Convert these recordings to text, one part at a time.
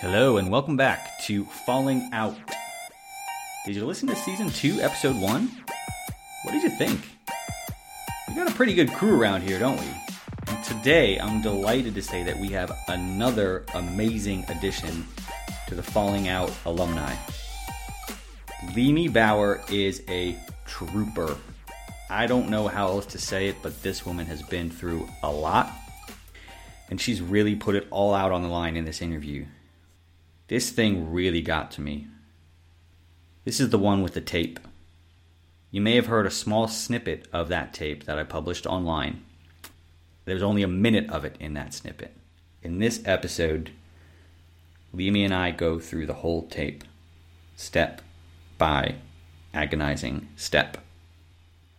Hello, and welcome back to Falling Out. Did you listen to season two, episode one? What did you think? We got a pretty good crew around here, don't we? And today, I'm delighted to say that we have another amazing addition to the Falling Out alumni. Leamy Bauer is a trooper. I don't know how else to say it, but this woman has been through a lot. And she's really put it all out on the line in this interview. This thing really got to me. This is the one with the tape. You may have heard a small snippet of that tape that I published online. There's only a minute of it in that snippet. In this episode, Leamy and I go through the whole tape, step by agonizing step.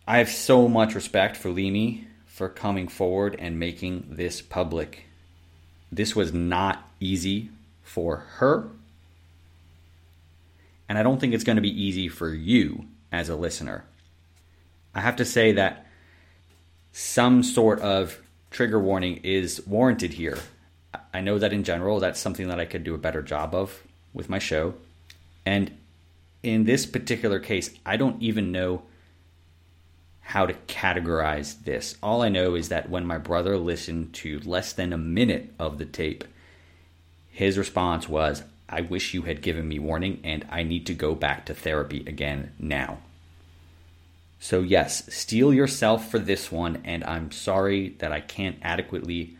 I have so much respect for Leamy for coming forward and making this public. This was not easy for her. And I don't think it's going to be easy for you as a listener. I have to say that some sort of trigger warning is warranted here. I know that in general, that's something that I could do a better job of with my show. And in this particular case, I don't even know how to categorize this. All I know is that when my brother listened to less than a minute of the tape, his response was, I wish you had given me warning and I need to go back to therapy again now. So, yes, steel yourself for this one, and I'm sorry that I can't adequately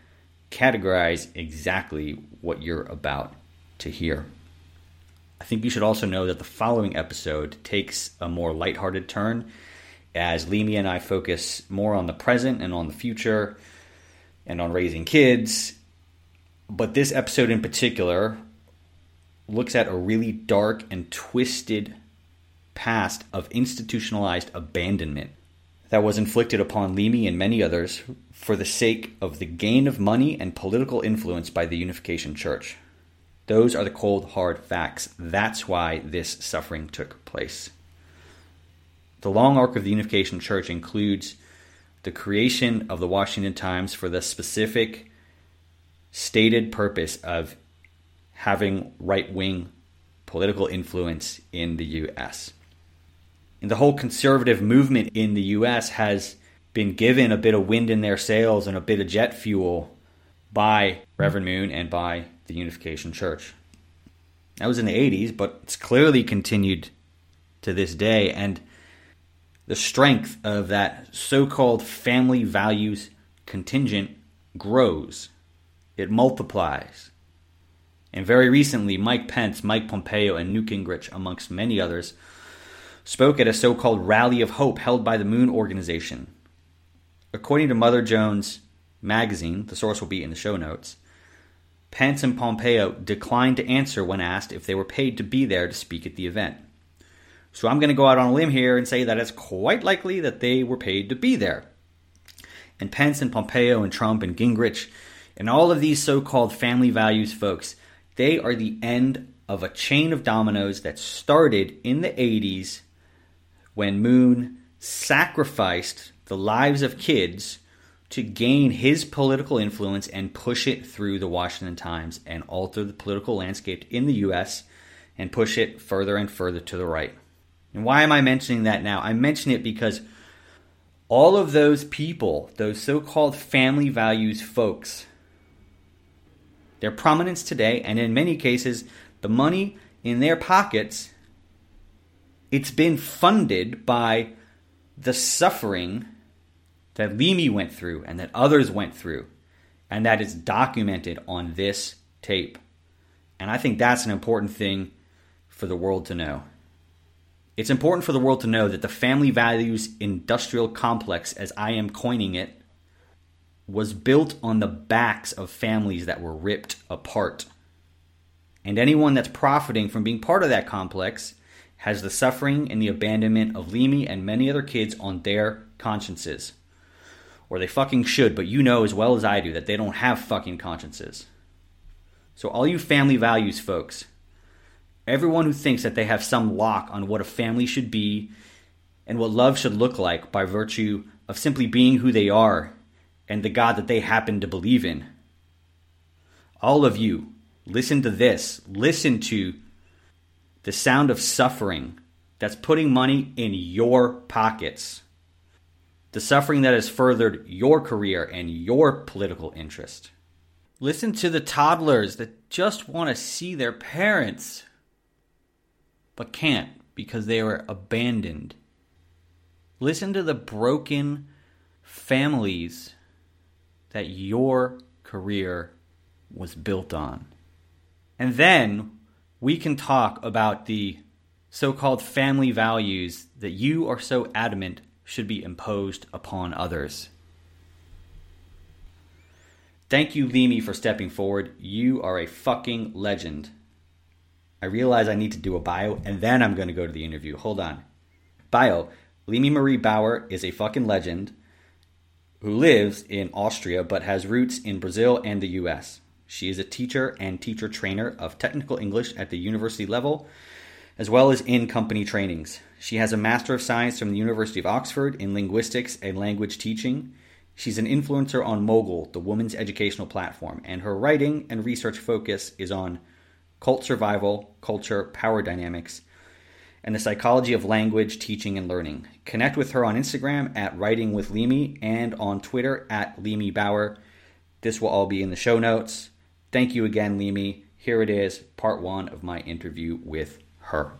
categorize exactly what you're about to hear. I think you should also know that the following episode takes a more lighthearted turn as Leamy and I focus more on the present and on the future and on raising kids but this episode in particular looks at a really dark and twisted past of institutionalized abandonment that was inflicted upon Leamy and many others for the sake of the gain of money and political influence by the Unification Church. Those are the cold, hard facts. That's why this suffering took place. The long arc of the Unification Church includes the creation of the Washington Times for the specific stated purpose of having right wing political influence in the US. And the whole conservative movement in the US has been given a bit of wind in their sails and a bit of jet fuel by Reverend Moon and by the Unification Church. That was in the 80s, but it's clearly continued to this day. And the strength of that so called family values contingent grows it multiplies. And very recently, Mike Pence, Mike Pompeo, and Newt Gingrich, amongst many others, spoke at a so called Rally of Hope held by the Moon Organization. According to Mother Jones magazine, the source will be in the show notes, Pence and Pompeo declined to answer when asked if they were paid to be there to speak at the event. So I'm going to go out on a limb here and say that it's quite likely that they were paid to be there. And Pence and Pompeo and Trump and Gingrich and all of these so called family values folks, they are the end of a chain of dominoes that started in the 80s when Moon sacrificed the lives of kids to gain his political influence and push it through the Washington Times and alter the political landscape in the US and push it further and further to the right. And why am I mentioning that now? I mention it because all of those people, those so called family values folks, their prominence today, and in many cases, the money in their pockets, it's been funded by the suffering that Leamy went through and that others went through, and that is documented on this tape. And I think that's an important thing for the world to know. It's important for the world to know that the family values industrial complex, as I am coining it, was built on the backs of families that were ripped apart. And anyone that's profiting from being part of that complex has the suffering and the abandonment of Leamy and many other kids on their consciences. Or they fucking should, but you know as well as I do that they don't have fucking consciences. So, all you family values folks, everyone who thinks that they have some lock on what a family should be and what love should look like by virtue of simply being who they are and the God that they happen to believe in. All of you, listen to this. Listen to the sound of suffering that's putting money in your pockets. The suffering that has furthered your career and your political interest. Listen to the toddlers that just want to see their parents, but can't because they were abandoned. Listen to the broken families that your career was built on. And then we can talk about the so called family values that you are so adamant should be imposed upon others. Thank you, Leamy, for stepping forward. You are a fucking legend. I realize I need to do a bio and then I'm going to go to the interview. Hold on. Bio Leamy Marie Bauer is a fucking legend who lives in Austria but has roots in Brazil and the US. She is a teacher and teacher trainer of technical English at the university level, as well as in company trainings. She has a Master of Science from the University of Oxford in linguistics and language teaching. She's an influencer on Mogul, the women's educational platform, and her writing and research focus is on cult survival, culture, power dynamics, and the psychology of language, teaching, and learning. Connect with her on Instagram at Writing with Leamy and on Twitter at Leamy Bauer. This will all be in the show notes. Thank you again, Leamy. Here it is, part one of my interview with her.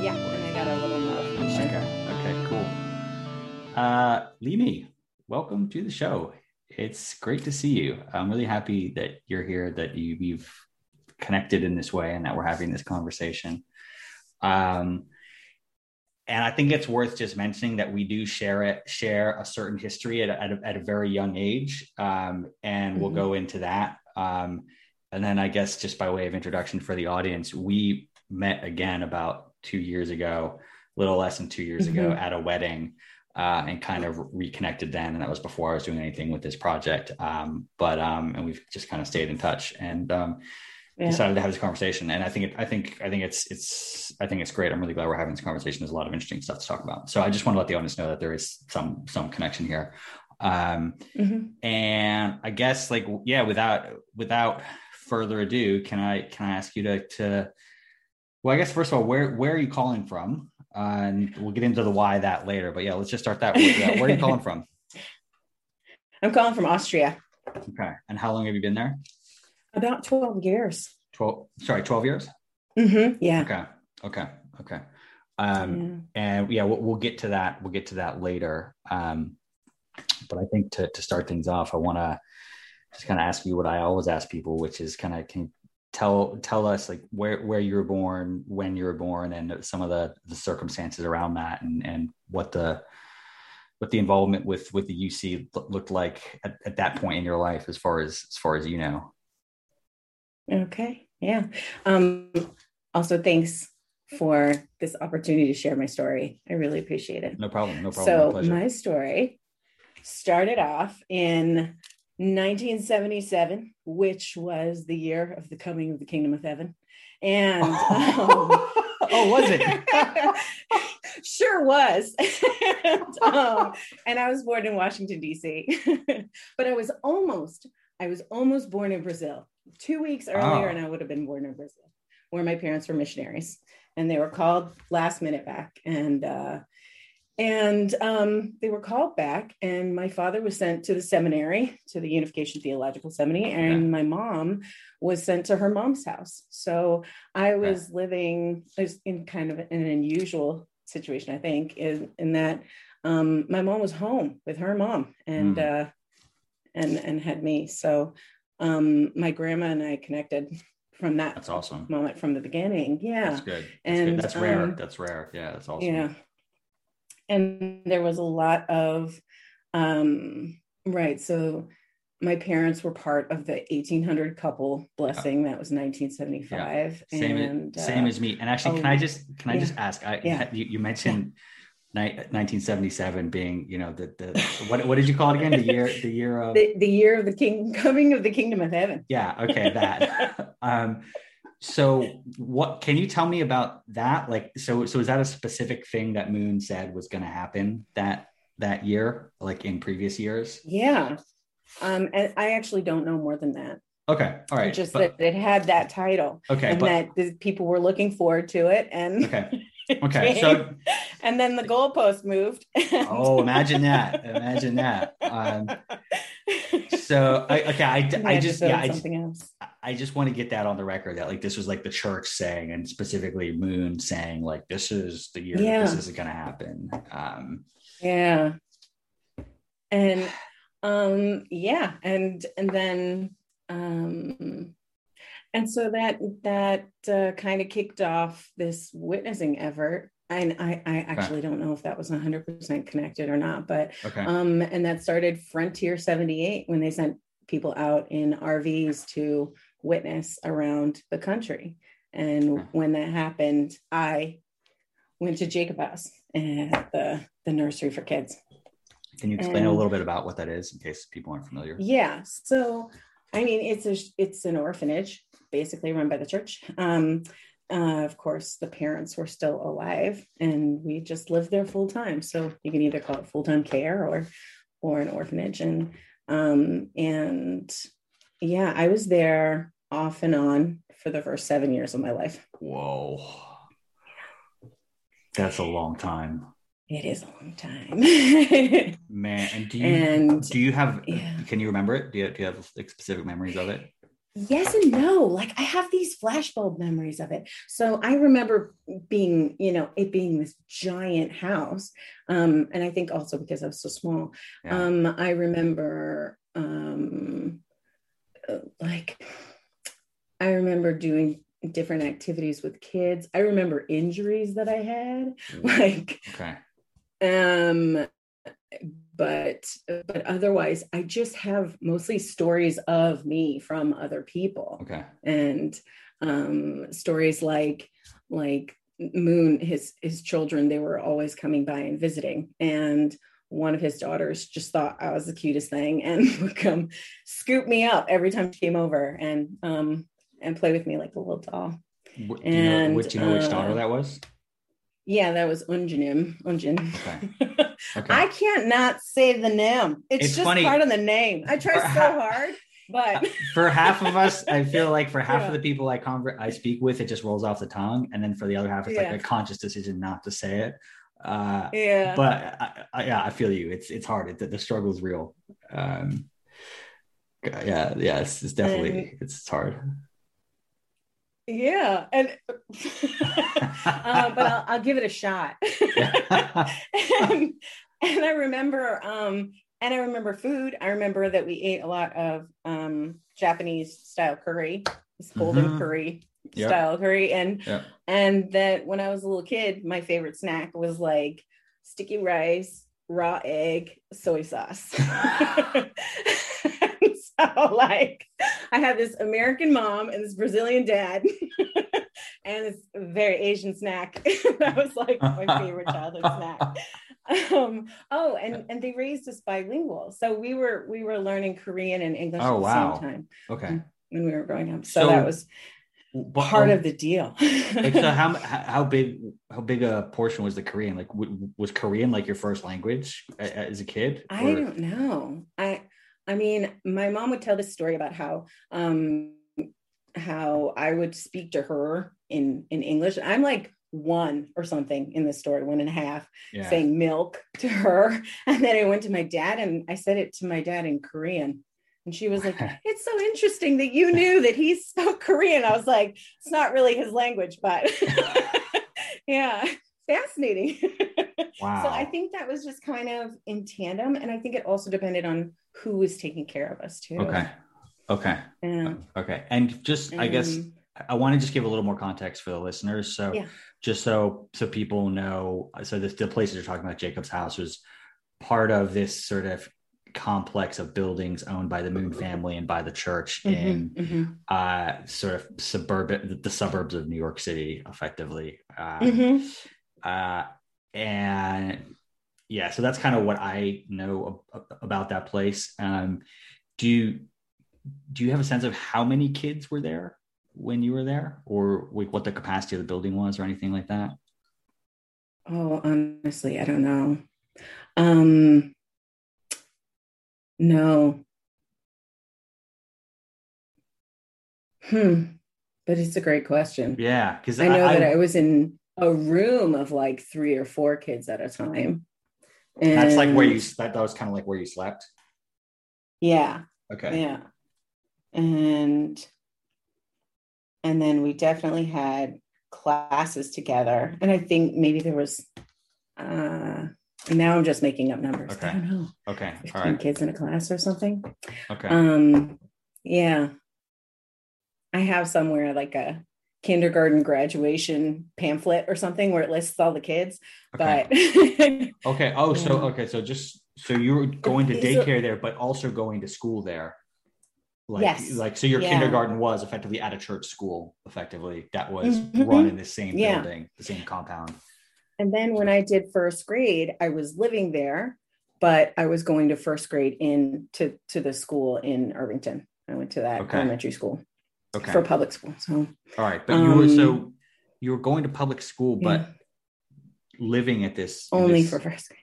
Yeah, and I got a little more sugar. Okay, cool. Uh, Leamy, welcome to the show. It's great to see you. I'm really happy that you're here, that you, we've connected in this way, and that we're having this conversation. Um, and I think it's worth just mentioning that we do share it, share a certain history at a, at a, at a very young age, um, and we'll mm-hmm. go into that. Um, and then I guess just by way of introduction for the audience, we met again about two years ago, a little less than two years mm-hmm. ago, at a wedding uh, and kind of reconnected then. And that was before I was doing anything with this project. Um, but um, and we've just kind of stayed in touch and um, yeah. decided to have this conversation. And I think it, I think I think it's it's I think it's great. I'm really glad we're having this conversation. There's a lot of interesting stuff to talk about. So I just want to let the audience know that there is some some connection here. Um, mm-hmm. And I guess like yeah, without without further ado, can I can I ask you to to well, I guess first of all, where where are you calling from? And we'll get into the why that later. But yeah, let's just start that. With, where are you calling from? I'm calling from Austria. Okay. And how long have you been there? About 12 years. 12, sorry, 12 years? Mm-hmm. Yeah. Okay. Okay. Okay. Um, yeah. and yeah, we'll, we'll, get to that. We'll get to that later. Um, but I think to, to start things off, I want to just kind of ask you what I always ask people, which is kind of, can tell tell us like where where you were born, when you were born, and some of the the circumstances around that, and and what the what the involvement with with the UC looked like at, at that point in your life, as far as as far as you know. Okay. Yeah. Um, also, thanks for this opportunity to share my story. I really appreciate it. No problem. No problem. So, my story started off in 1977, which was the year of the coming of the kingdom of heaven. And um, oh, was it? sure was. and, um, and I was born in Washington, D.C., but I was almost, I was almost born in Brazil. Two weeks earlier, oh. and I would have been born in Brazil, where my parents were missionaries. And they were called last minute back. And uh, and um, they were called back, and my father was sent to the seminary, to the Unification Theological Seminary, and yeah. my mom was sent to her mom's house. So I was yeah. living in kind of an unusual situation, I think, in, in that um, my mom was home with her mom and mm. uh, and and had me. So um, my grandma and I connected from that. That's awesome moment from the beginning. Yeah, that's good. That's and good. that's rare. Um, that's rare. Yeah, that's awesome. Yeah, and there was a lot of um, right so my parents were part of the 1800 couple blessing that was 1975 yeah. same, and, as, same uh, as me and actually oh, can i just can i just ask I, yeah. you, you mentioned 1977 being you know the the what what did you call it again the year the year of the, the year of the king coming of the kingdom of heaven yeah okay that um so what can you tell me about that? Like, so so is that a specific thing that Moon said was going to happen that that year, like in previous years? Yeah. Um, and I actually don't know more than that. Okay, all right. Just but, that it had that title. Okay, and but, that people were looking forward to it, and okay, okay. So, and then the goalpost moved. oh, imagine that! Imagine that. Um, so, I, okay, I, I just yeah, I just, else. I just want to get that on the record that like this was like the church saying, and specifically Moon saying like this is the year yeah. this isn't going to happen. Um, yeah, and um, yeah, and and then um, and so that that uh, kind of kicked off this witnessing effort and I, I actually okay. don't know if that was 100% connected or not but okay. um and that started frontier 78 when they sent people out in rvs to witness around the country and okay. when that happened i went to jacob house at the the nursery for kids can you explain and, a little bit about what that is in case people aren't familiar yeah so I mean, it's a it's an orphanage, basically run by the church. Um, uh, of course, the parents were still alive, and we just lived there full time. So you can either call it full time care or or an orphanage. And um, and yeah, I was there off and on for the first seven years of my life. Whoa, that's a long time. It is a long time. Man, and do you and, do you have yeah. can you remember it? Do you, do you have specific memories of it? Yes and no. Like I have these flashbulb memories of it. So I remember being, you know, it being this giant house. Um, and I think also because I was so small. Yeah. Um, I remember um like I remember doing different activities with kids. I remember injuries that I had. Like okay um but but otherwise i just have mostly stories of me from other people okay and um stories like like moon his his children they were always coming by and visiting and one of his daughters just thought i was the cutest thing and would come scoop me up every time she came over and um and play with me like a little doll do and know, do you know which uh, daughter that was yeah, that was Unjanim. Unjin. Okay. okay. I can't not say the name. It's, it's just funny. part of the name. I try so hard, but for half of us, I feel like for half yeah. of the people I convert I speak with, it just rolls off the tongue, and then for the other half, it's yeah. like a conscious decision not to say it. Uh, yeah. But I, I, yeah, I feel you. It's it's hard. It, the struggle is real. Um, yeah, yeah, it's, it's definitely and, it's, it's hard. Yeah, and uh, but I'll, I'll, give it a shot. and, and, I remember, um, and I remember food. I remember that we ate a lot of um, Japanese style curry, this golden mm-hmm. curry yep. style curry, and yep. and that when I was a little kid, my favorite snack was like sticky rice, raw egg, soy sauce. so like I have this American mom and this Brazilian dad and this very Asian snack. that was like my favorite childhood snack. Um, oh, and and they raised us bilingual, so we were we were learning Korean and English oh, at the wow. same time. Okay, when we were growing up, so, so that was part um, of the deal. like, so how how big how big a portion was the Korean? Like, w- was Korean like your first language as a kid? Or? I don't know. I I mean, my mom would tell this story about how um how I would speak to her in in English. I'm like one or something in the story, one and a half, yeah. saying milk to her. And then I went to my dad and I said it to my dad in Korean. And she was like, It's so interesting that you knew that he spoke Korean. I was like, It's not really his language, but yeah, fascinating. Wow. so I think that was just kind of in tandem. And I think it also depended on who was taking care of us too. Okay. Okay. Yeah. Okay. And just, I guess, I want to just give a little more context for the listeners. So, yeah. just so so people know, so the, the places you're talking about, Jacob's house was part of this sort of complex of buildings owned by the Moon family and by the church mm-hmm, in mm-hmm. Uh, sort of suburban, the, the, suburbs of New York City, effectively. Uh, mm-hmm. uh, and yeah, so that's kind of what I know about that place. Um, do you do you have a sense of how many kids were there? when you were there, or like what the capacity of the building was, or anything like that? Oh, honestly, I don't know. Um, no. Hmm. But it's a great question. Yeah, because I know I, that I was in a room of like three or four kids at a time. And that's like where you that, that was kind of like where you slept. Yeah. Okay. Yeah. And and then we definitely had classes together. And I think maybe there was uh now I'm just making up numbers. Okay. I don't know. Okay. 15 All right. kids in a class or something. Okay. Um yeah. I have somewhere like a kindergarten graduation pamphlet or something where it lists all the kids. Okay. But okay. Oh, so okay. So just so you were going to daycare there, but also going to school there. Like, yes. like so your yeah. kindergarten was effectively at a church school, effectively, that was mm-hmm. run in the same yeah. building, the same compound. And then when I did first grade, I was living there, but I was going to first grade in to, to the school in Irvington. I went to that okay. elementary school okay. for public school. So all right, but you were so um, you were going to public school, but yeah. living at this only this, for first grade.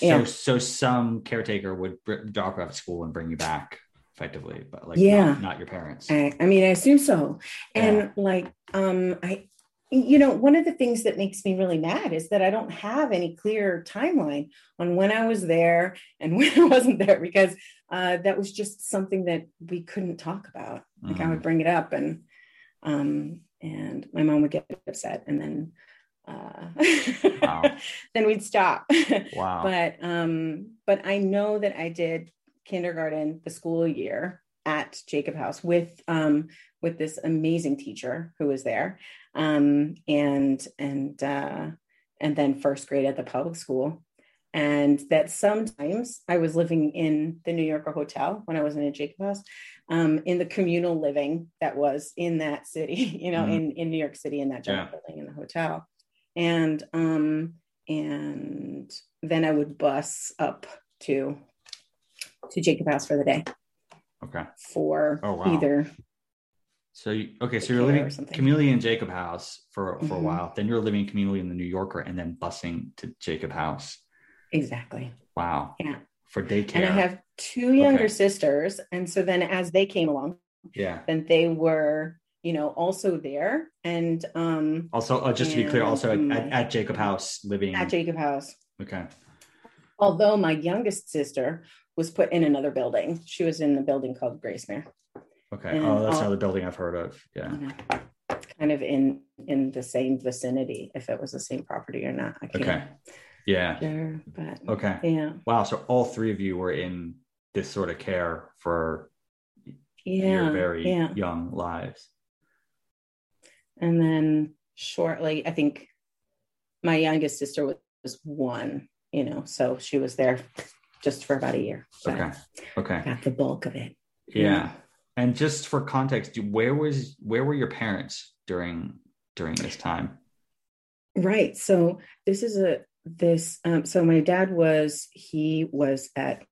Yeah. So yeah. so some caretaker would drop off at school and bring you back effectively, but like yeah, not, not your parents. I, I, mean, I assume so. And yeah. like, um, I you know, one of the things that makes me really mad is that I don't have any clear timeline on when I was there and when I wasn't there because uh, that was just something that we couldn't talk about. Like mm-hmm. I would mm. bring it up and um, and my mom would get upset and then uh, wow. then we'd stop. Wow. but um, but I know that I did kindergarten the school year at Jacob House with um, with this amazing teacher who was there, um, and and uh, and then first grade at the public school, and that sometimes I was living in the New Yorker Hotel when I was in a Jacob House, um, in the communal living that was in that city, you know, mm-hmm. in in New York City in that giant yeah. building in the hotel, and um, and then I would bus up to to Jacob House for the day. Okay. For oh, wow. either. So you, okay, so you're living communally in Jacob House for for mm-hmm. a while. Then you're living communally in the New Yorker, and then busing to Jacob House. Exactly. Wow. Yeah. For daycare. And I have two younger okay. sisters, and so then as they came along, yeah, then they were you know also there and um also uh, just to be clear also at, at, at, jacob house living at jacob house okay although my youngest sister was put in another building. She was in the building called Gracemere. Okay. And oh, that's another building I've heard of. Yeah. Kind of in in the same vicinity, if it was the same property or not. I can't. Okay. Yeah. Sure, but okay. Yeah. Wow. So all three of you were in this sort of care for yeah, your very yeah. young lives. And then shortly, I think my youngest sister was, was one, you know, so she was there just for about a year. Okay. Okay. Got the bulk of it. Yeah. yeah. And just for context, where was where were your parents during during this time? Right. So this is a this um, so my dad was he was at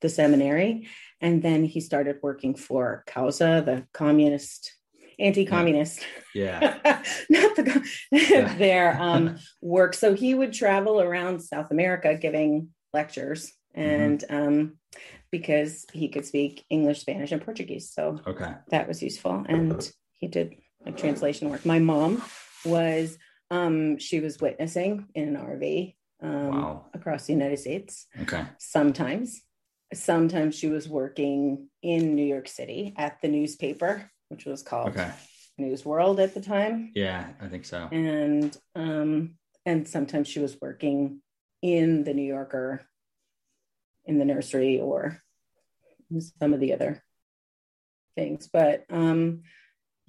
the seminary and then he started working for CAUSA, the communist anti-communist yeah, yeah. not the their um work so he would travel around south america giving lectures Mm-hmm. and mm-hmm. um, because he could speak English, Spanish, and Portuguese. So okay, that was useful. And he did like translation work. My mom was um, she was witnessing in an RV um, wow. across the United States. Okay, sometimes. Sometimes she was working in New York City at the newspaper, which was called okay. News World at the time. Yeah, I think so. And um, and sometimes she was working in the New Yorker in the nursery or some of the other things. But um,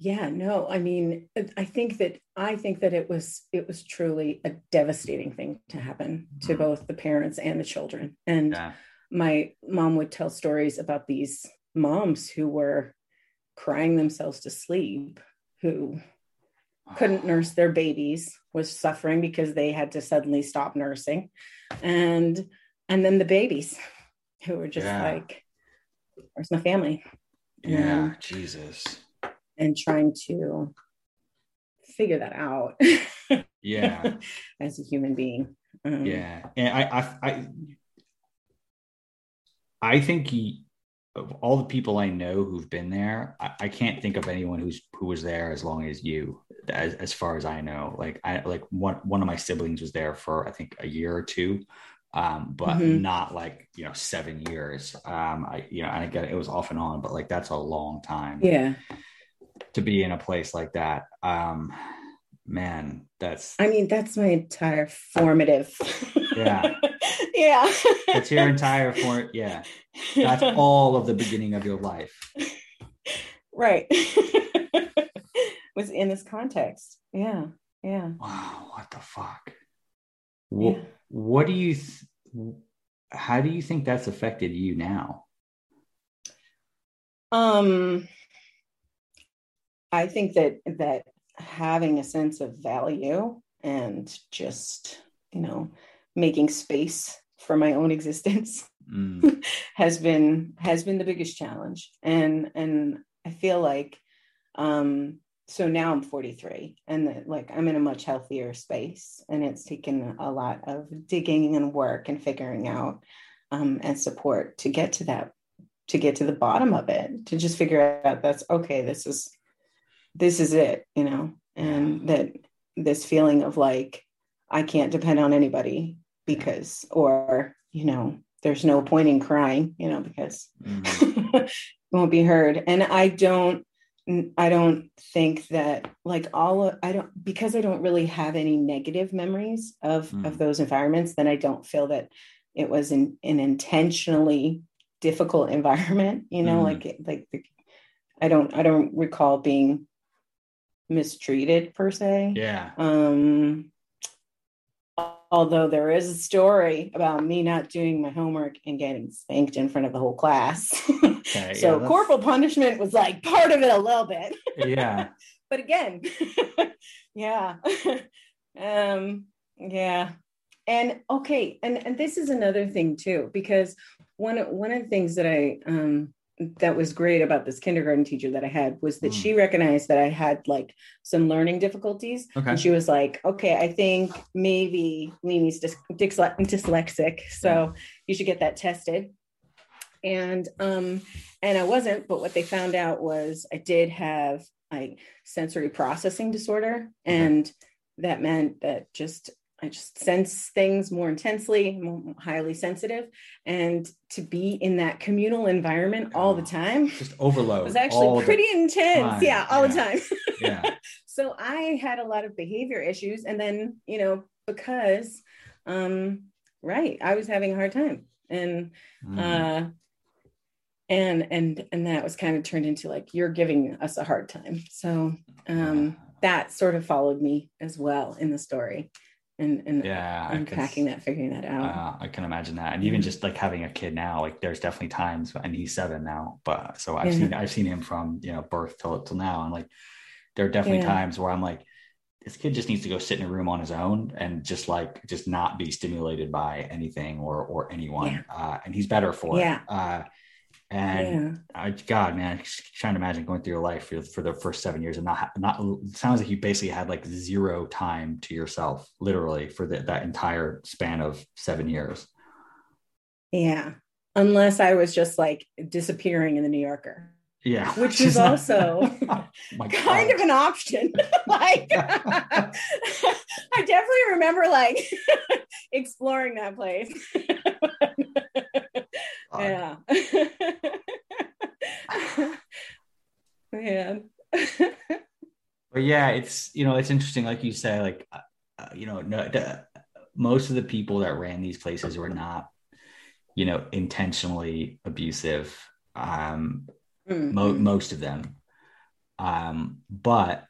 yeah, no, I mean, I think that I think that it was it was truly a devastating thing to happen to mm-hmm. both the parents and the children. And yeah. my mom would tell stories about these moms who were crying themselves to sleep, who couldn't nurse their babies, was suffering because they had to suddenly stop nursing, and and then the babies who were just yeah. like, where's my family? Yeah, um, Jesus. And trying to figure that out. yeah. As a human being. Um, yeah. And I, I, I, I think he, of all the people I know who've been there, I, I, can't think of anyone who's who was there as long as you, as, as far as I know. Like I like one one of my siblings was there for I think a year or two, um, but mm-hmm. not like you know seven years. Um, I you know and it, it was off and on, but like that's a long time. Yeah, to be in a place like that. Um, man, that's. I mean, that's my entire formative. Yeah. yeah. That's your entire form. Yeah. That's all of the beginning of your life. Right. Was in this context. Yeah. Yeah. Wow. What the fuck? What, yeah. what do you, th- how do you think that's affected you now? Um, I think that that having a sense of value and just you know making space for my own existence mm. has been has been the biggest challenge and and i feel like um so now i'm 43 and the, like i'm in a much healthier space and it's taken a lot of digging and work and figuring out um, and support to get to that to get to the bottom of it to just figure out that's okay this is this is it, you know, and that this feeling of like, I can't depend on anybody because, or, you know, there's no point in crying, you know, because mm-hmm. it won't be heard. And I don't, I don't think that like all of, I don't because I don't really have any negative memories of mm. of those environments. Then I don't feel that it was an, an intentionally difficult environment. You know, mm. like like the, I don't I don't recall being mistreated per se. Yeah. Um, although there is a story about me not doing my homework and getting spanked in front of the whole class. Okay, so yeah, corporal punishment was like part of it a little bit. Yeah. but again, yeah. um, yeah. And okay, and and this is another thing too because one one of the things that I um that was great about this kindergarten teacher that I had was that mm. she recognized that I had like some learning difficulties. Okay. And she was like, okay, I think maybe Mimi's dys- dyslexic. So you should get that tested. And um, and I wasn't, but what they found out was I did have like sensory processing disorder. And okay. that meant that just I just sense things more intensely, more highly sensitive, and to be in that communal environment all the time, just overload, was actually pretty intense. Time. Yeah, all yeah. the time. yeah. So I had a lot of behavior issues, and then you know because, um, right, I was having a hard time, and mm. uh, and and and that was kind of turned into like you're giving us a hard time. So um, that sort of followed me as well in the story and and yeah unpacking that figuring that out uh, i can imagine that and even just like having a kid now like there's definitely times and he's seven now but so i've yeah. seen i've seen him from you know birth till till now and like there are definitely yeah. times where i'm like this kid just needs to go sit in a room on his own and just like just not be stimulated by anything or or anyone yeah. uh, and he's better for it uh, and yeah. I, God, man, I trying to imagine going through your life for, for the first seven years and not, not, sounds like you basically had like zero time to yourself, literally, for the, that entire span of seven years. Yeah. Unless I was just like disappearing in the New Yorker. Yeah. Which is also oh kind of an option. like, I definitely remember like exploring that place. Yeah. Man. but yeah, it's you know it's interesting, like you say, like uh, uh you know, no, the, most of the people that ran these places were not, you know, intentionally abusive. Um, mm-hmm. mo- most of them, um, but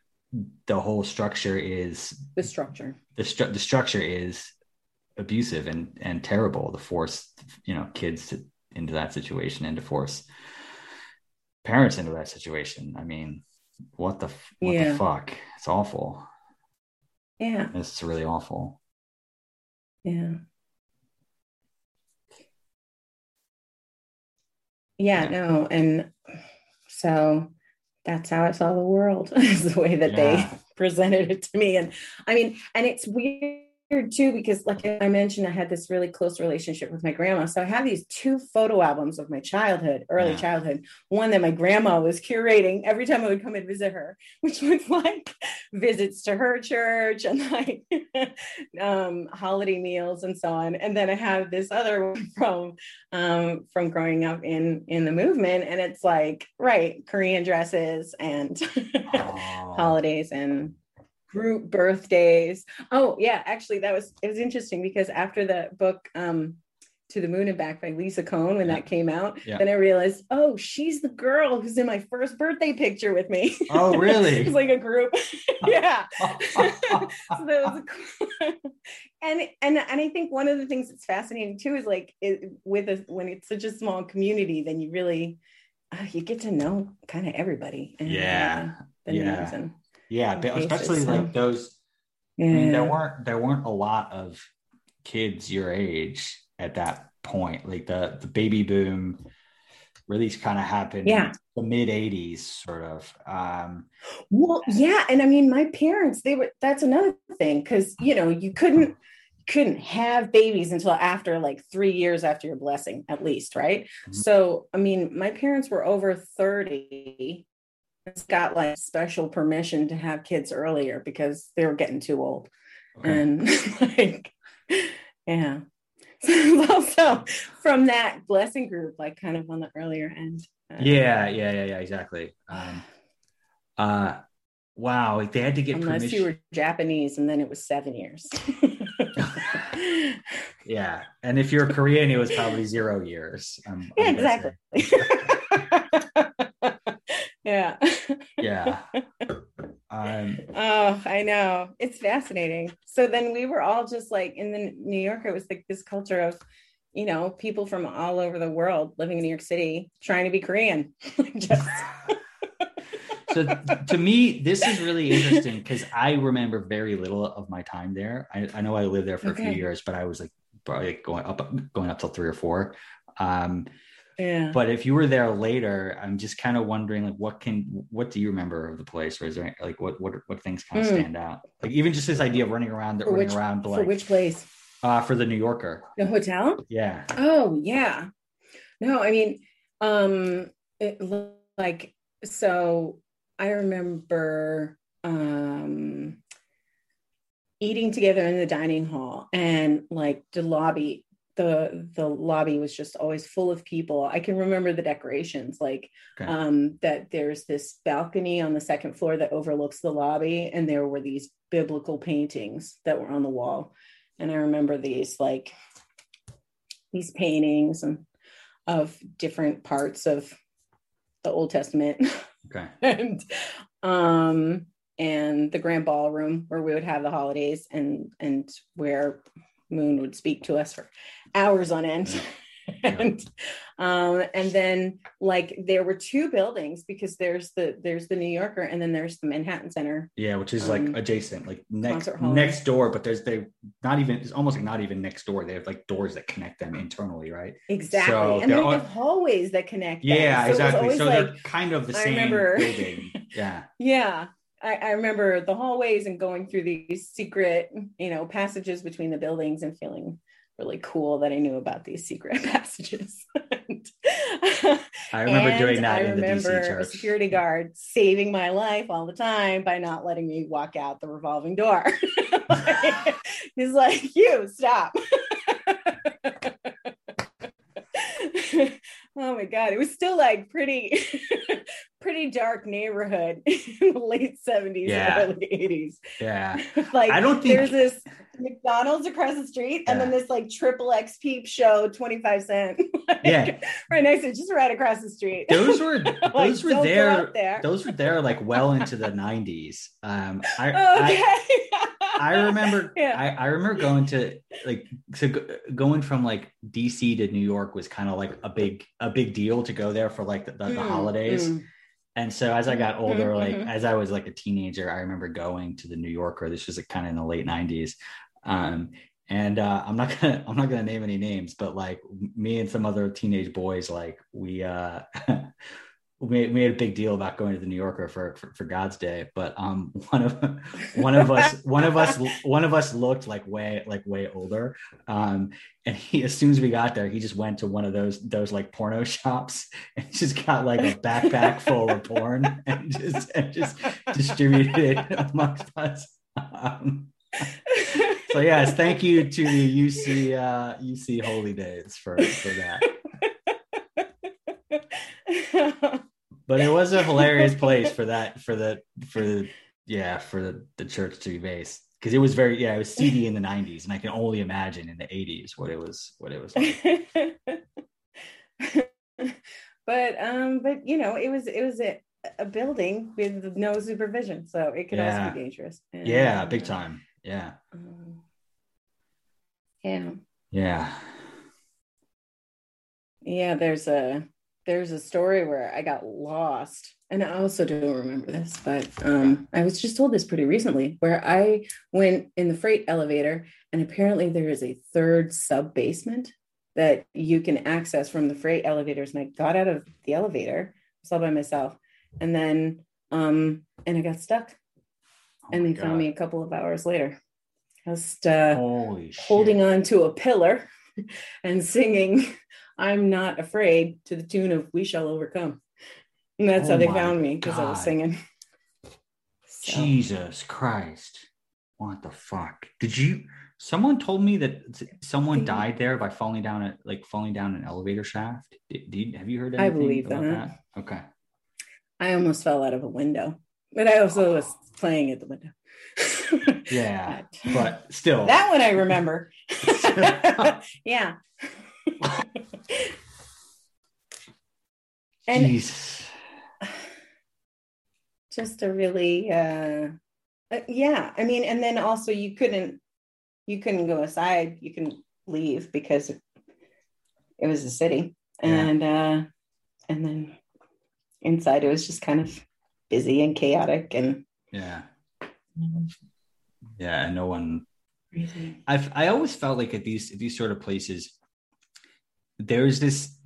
the whole structure is the structure. The, stru- the structure is abusive and and terrible to force you know kids to into that situation and to force parents into that situation. I mean, what the what yeah. the fuck? It's awful. Yeah, it's really awful. Yeah. Yeah, no, and so that's how I saw the world is the way that yeah. they presented it to me. And I mean, and it's weird too because like i mentioned i had this really close relationship with my grandma. So i have these two photo albums of my childhood early yeah. childhood. One that my grandma was curating every time i would come and visit her which was like visits to her church and like um, holiday meals and so on. And then i have this other one from um, from growing up in in the movement and it's like right korean dresses and holidays and group birthdays. Oh yeah, actually that was it was interesting because after the book um to the Moon and Back by Lisa Kohn when yeah. that came out. Yeah. Then I realized, oh, she's the girl who's in my first birthday picture with me. Oh, really? it's like a group. yeah. so cool. and and and I think one of the things that's fascinating too is like it, with a, when it's such a small community, then you really uh, you get to know kind of everybody. And, yeah. Uh, yeah. Yeah, especially like those. Yeah. I mean, there weren't there weren't a lot of kids your age at that point. Like the the baby boom really kind of happened yeah the mid 80s sort of um well yeah and i mean my parents they were that's another thing because you know you couldn't couldn't have babies until after like three years after your blessing at least right mm-hmm. so i mean my parents were over 30 got like special permission to have kids earlier because they were getting too old. Okay. And like, yeah. So also from that blessing group, like kind of on the earlier end. Uh, yeah, yeah, yeah, yeah, exactly. Um, uh, wow, they had to get unless permission. you were Japanese, and then it was seven years. yeah, and if you're Korean, it was probably zero years. Um, yeah, exactly. Yeah. Yeah. Um, oh i know. It's fascinating. So then we were all just like in the new york it was like this culture of you know people from all over the world living in new york city trying to be korean. Just so to me this is really interesting because i remember very little of my time there. I, I know i lived there for okay. a few years but i was like probably going up going up till three or four. Um, yeah. But if you were there later, I'm just kind of wondering, like, what can, what do you remember of the place, or is there like, what, what, what things kind of mm. stand out? Like, even just this idea of running around, for running which, around, like, for which place? Uh, for the New Yorker. The hotel. Yeah. Oh yeah. No, I mean, um, it, like so. I remember um eating together in the dining hall and like the lobby the the lobby was just always full of people. I can remember the decorations like okay. um that there's this balcony on the second floor that overlooks the lobby and there were these biblical paintings that were on the wall. And i remember these like these paintings and of different parts of the old testament. Okay. And um and the grand ballroom where we would have the holidays and and where moon would speak to us for hours on end. Yeah. and um and then like there were two buildings because there's the there's the new yorker and then there's the manhattan center. Yeah which is like um, adjacent like next next door but there's they not even it's almost like not even next door. They have like doors that connect them internally right? Exactly. So and they all, have hallways that connect yeah so exactly. So like, they're kind of the I same remember, building. Yeah. Yeah I, I, remember the hallways and going through these secret, you know, passages between the buildings and feeling really cool that I knew about these secret passages. and, I remember doing that. I remember a security guard saving my life all the time by not letting me walk out the revolving door. He's like, "You stop." Oh my god, it was still like pretty pretty dark neighborhood in the late 70s yeah. early 80s. Yeah. like I don't think there's this McDonald's across the street yeah. and then this like triple X peep show 25 cent. like, yeah. Right next to just right across the street. Those were those like, were there, there, Those were there like well into the 90s. Um I okay. I, I remember yeah. I, I remember going to like so going from like DC to New York was kind of like a big a big deal to go there for like the, the, mm, the holidays. Mm and so as I got mm-hmm, older, like mm-hmm. as I was like a teenager, I remember going to the New Yorker. This was like kind of in the late '90s, um, and uh, I'm not gonna I'm not gonna name any names, but like me and some other teenage boys, like we uh, we made a big deal about going to the New Yorker for, for, for God's Day, but um, one of one of us one of us one of us looked like way like way older, um, and he as soon as we got there, he just went to one of those those like porno shops and just got like a backpack full of porn and just and just distributed it amongst us. Um, so yes, thank you to the UC uh, UC Holy Days for for that. But it was a hilarious place for that for the for the yeah for the, the church to be based. Because it was very yeah it was seedy in the 90s and i can only imagine in the 80s what it was what it was like. but um but you know it was it was a, a building with no supervision so it could yeah. also be dangerous. And, yeah big time. Yeah. um, yeah. Yeah. Yeah there's a there's a story where I got lost. And I also don't remember this, but um, I was just told this pretty recently where I went in the freight elevator, and apparently there is a third sub basement that you can access from the freight elevators. And I got out of the elevator, I was all by myself, and then um, and I got stuck. Oh and they God. found me a couple of hours later, just uh, holding on to a pillar and singing I'm not afraid to the tune of We Shall Overcome. And that's oh how they found me because I was singing. So. Jesus Christ. What the fuck? Did you someone told me that someone mm-hmm. died there by falling down a like falling down an elevator shaft? Did, did have you heard anything I believe about that. that? Okay. I almost fell out of a window, but I also was playing at the window. yeah, but still. That one I remember. yeah. And Jesus. just a really uh, uh, yeah i mean and then also you couldn't you couldn't go aside you couldn't leave because it was a city. And uh and then inside it was just kind of busy and chaotic and yeah. Yeah and no one i've i always felt like at these at these sort of places there's this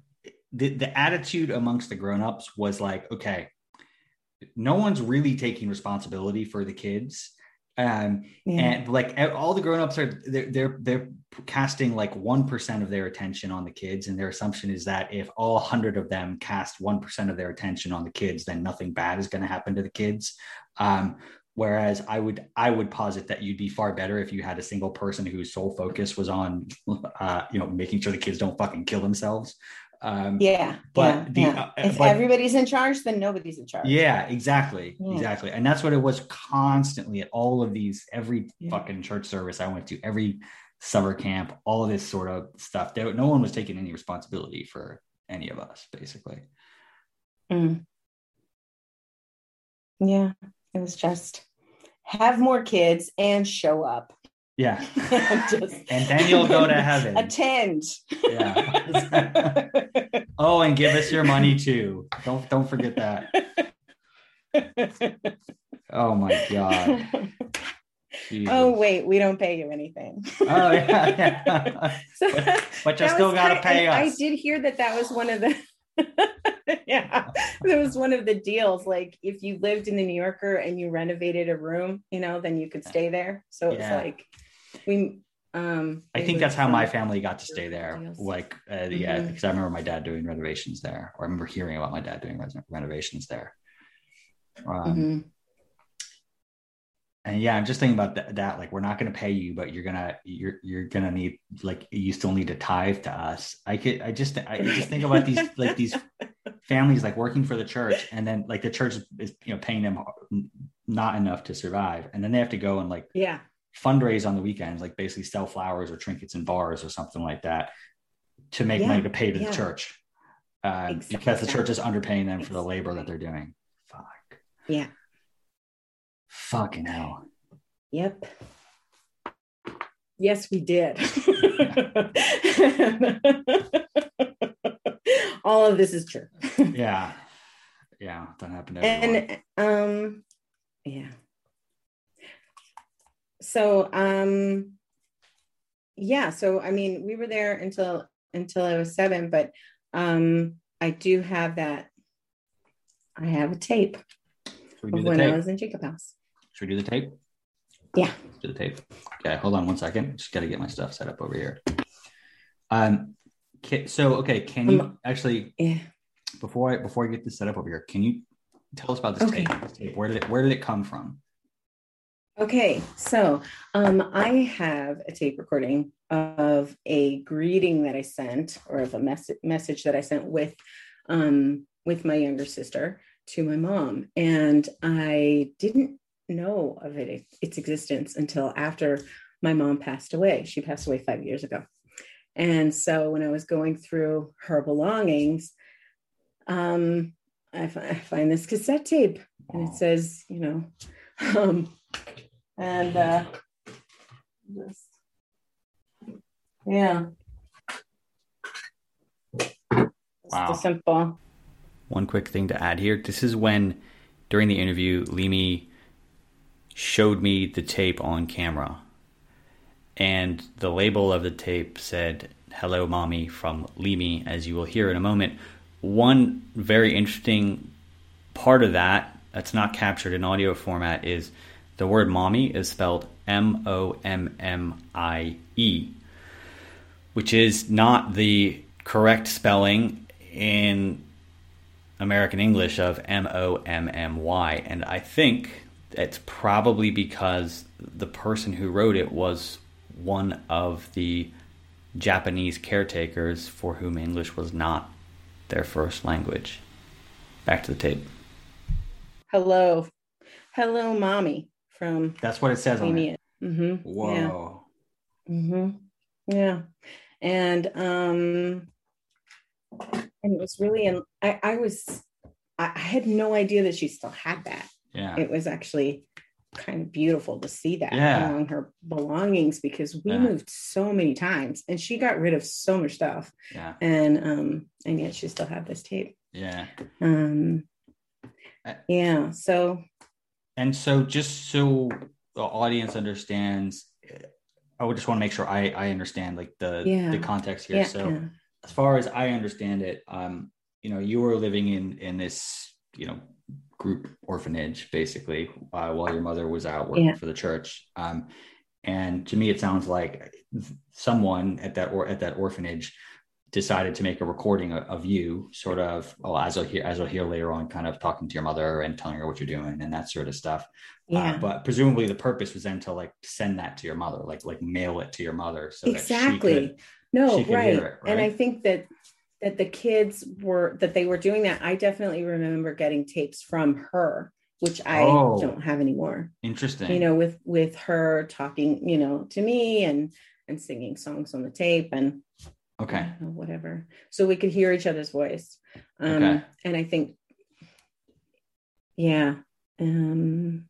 the, the attitude amongst the grown-ups was like okay no one's really taking responsibility for the kids. Um yeah. and like all the grown-ups are they're they're, they're casting like 1% of their attention on the kids. And their assumption is that if all 100 of them cast 1% of their attention on the kids then nothing bad is going to happen to the kids. Um whereas i would i would posit that you'd be far better if you had a single person whose sole focus was on uh, you know making sure the kids don't fucking kill themselves. Um, yeah but yeah, the, yeah. Uh, if but, everybody's in charge then nobody's in charge. Yeah exactly yeah. exactly. And that's what it was constantly at all of these every fucking church service i went to every summer camp all of this sort of stuff. There, no one was taking any responsibility for any of us basically. Mm. yeah it was just have more kids and show up. Yeah. just, and then you'll go to heaven. Attend. Yeah. oh, and give us your money too. Don't don't forget that. Oh my god. Jesus. Oh wait, we don't pay you anything. oh yeah, yeah. so, but, but you still got to pay us. I did hear that that was one of the yeah, that was one of the deals. Like if you lived in the New Yorker and you renovated a room, you know, then you could stay there. So it's yeah. like we. Um, I think that's how my family got to stay there. Deals. Like, uh, mm-hmm. yeah, because I remember my dad doing renovations there, or I remember hearing about my dad doing renovations there. Um, mm-hmm and yeah i'm just thinking about that, that like we're not going to pay you but you're gonna you're you're gonna need like you still need to tithe to us. I could i just i just think about these like these families like working for the church and then like the church is you know paying them not enough to survive. And then they have to go and like yeah. fundraise on the weekends like basically sell flowers or trinkets in bars or something like that to make yeah, money to pay to yeah. the church uh, exactly. because the church is underpaying them for the labor that they're doing. Fuck. Yeah Fucking hell. Yep. Yes, we did. All of this is true. yeah. Yeah, that happened. and um yeah. So um yeah, so I mean we were there until until I was seven, but um I do have that I have a tape of when I was in Jacob House. Should we do the tape? Yeah. Let's do the tape. Okay, hold on one second. Just got to get my stuff set up over here. Um, ca- so okay, can you Um, actually Yeah. before I before I get this set up over here, can you tell us about this Okay. tape? This tape? Where did it Where did it come from? Okay, so um, I have a tape recording of a greeting that I sent, or of a message message that I sent with um, with my younger sister to my mom, and I didn't know of it its existence until after my mom passed away. She passed away five years ago, and so when I was going through her belongings, um, I, find this cassette tape, and it says, you know. Um, and uh just yeah Wow. simple One quick thing to add here. This is when, during the interview, Limi showed me the tape on camera. And the label of the tape said, Hello, Mommy, from Limi, as you will hear in a moment. One very interesting part of that that's not captured in audio format is the word mommy is spelled M O M M I E which is not the correct spelling in American English of M O M M Y. And I think it's probably because the person who wrote it was one of the Japanese caretakers for whom English was not their first language. Back to the tape. hello hello mommy from That's what it says on it. Amy. Mm-hmm. Yeah. Whoa. hmm Yeah. And um and it was really and I, I was I, I had no idea that she still had that. Yeah. It was actually kind of beautiful to see that Yeah. among her belongings because we Yeah. moved so many times and she got rid of so much stuff. Yeah. And um and yet she still had this tape. Yeah. Um yeah, so And so, just so the audience understands, I would just want to make sure I, I understand like the Yeah. the context here. so, as far as I understand it, um, you know, you were living in in this you know group orphanage basically uh, while your mother was out working Yeah. for the church. Um, and to me, it sounds like someone at that or at that orphanage decided to make a recording of, you sort of well as I'll hear as I'll hear later on kind of talking to your mother and telling her what you're doing and that sort of stuff yeah. uh, but presumably the purpose was then to like send that to your mother like like mail it to your mother so exactly that she could no she could right. it, and i think that that the kids were that they were doing that i definitely remember getting tapes from her which i Oh. don't have anymore. Interesting. You know with with her talking you know to me and and singing songs on the tape and okay. know, whatever. So we could hear each other's voice. Um Okay. and i think yeah um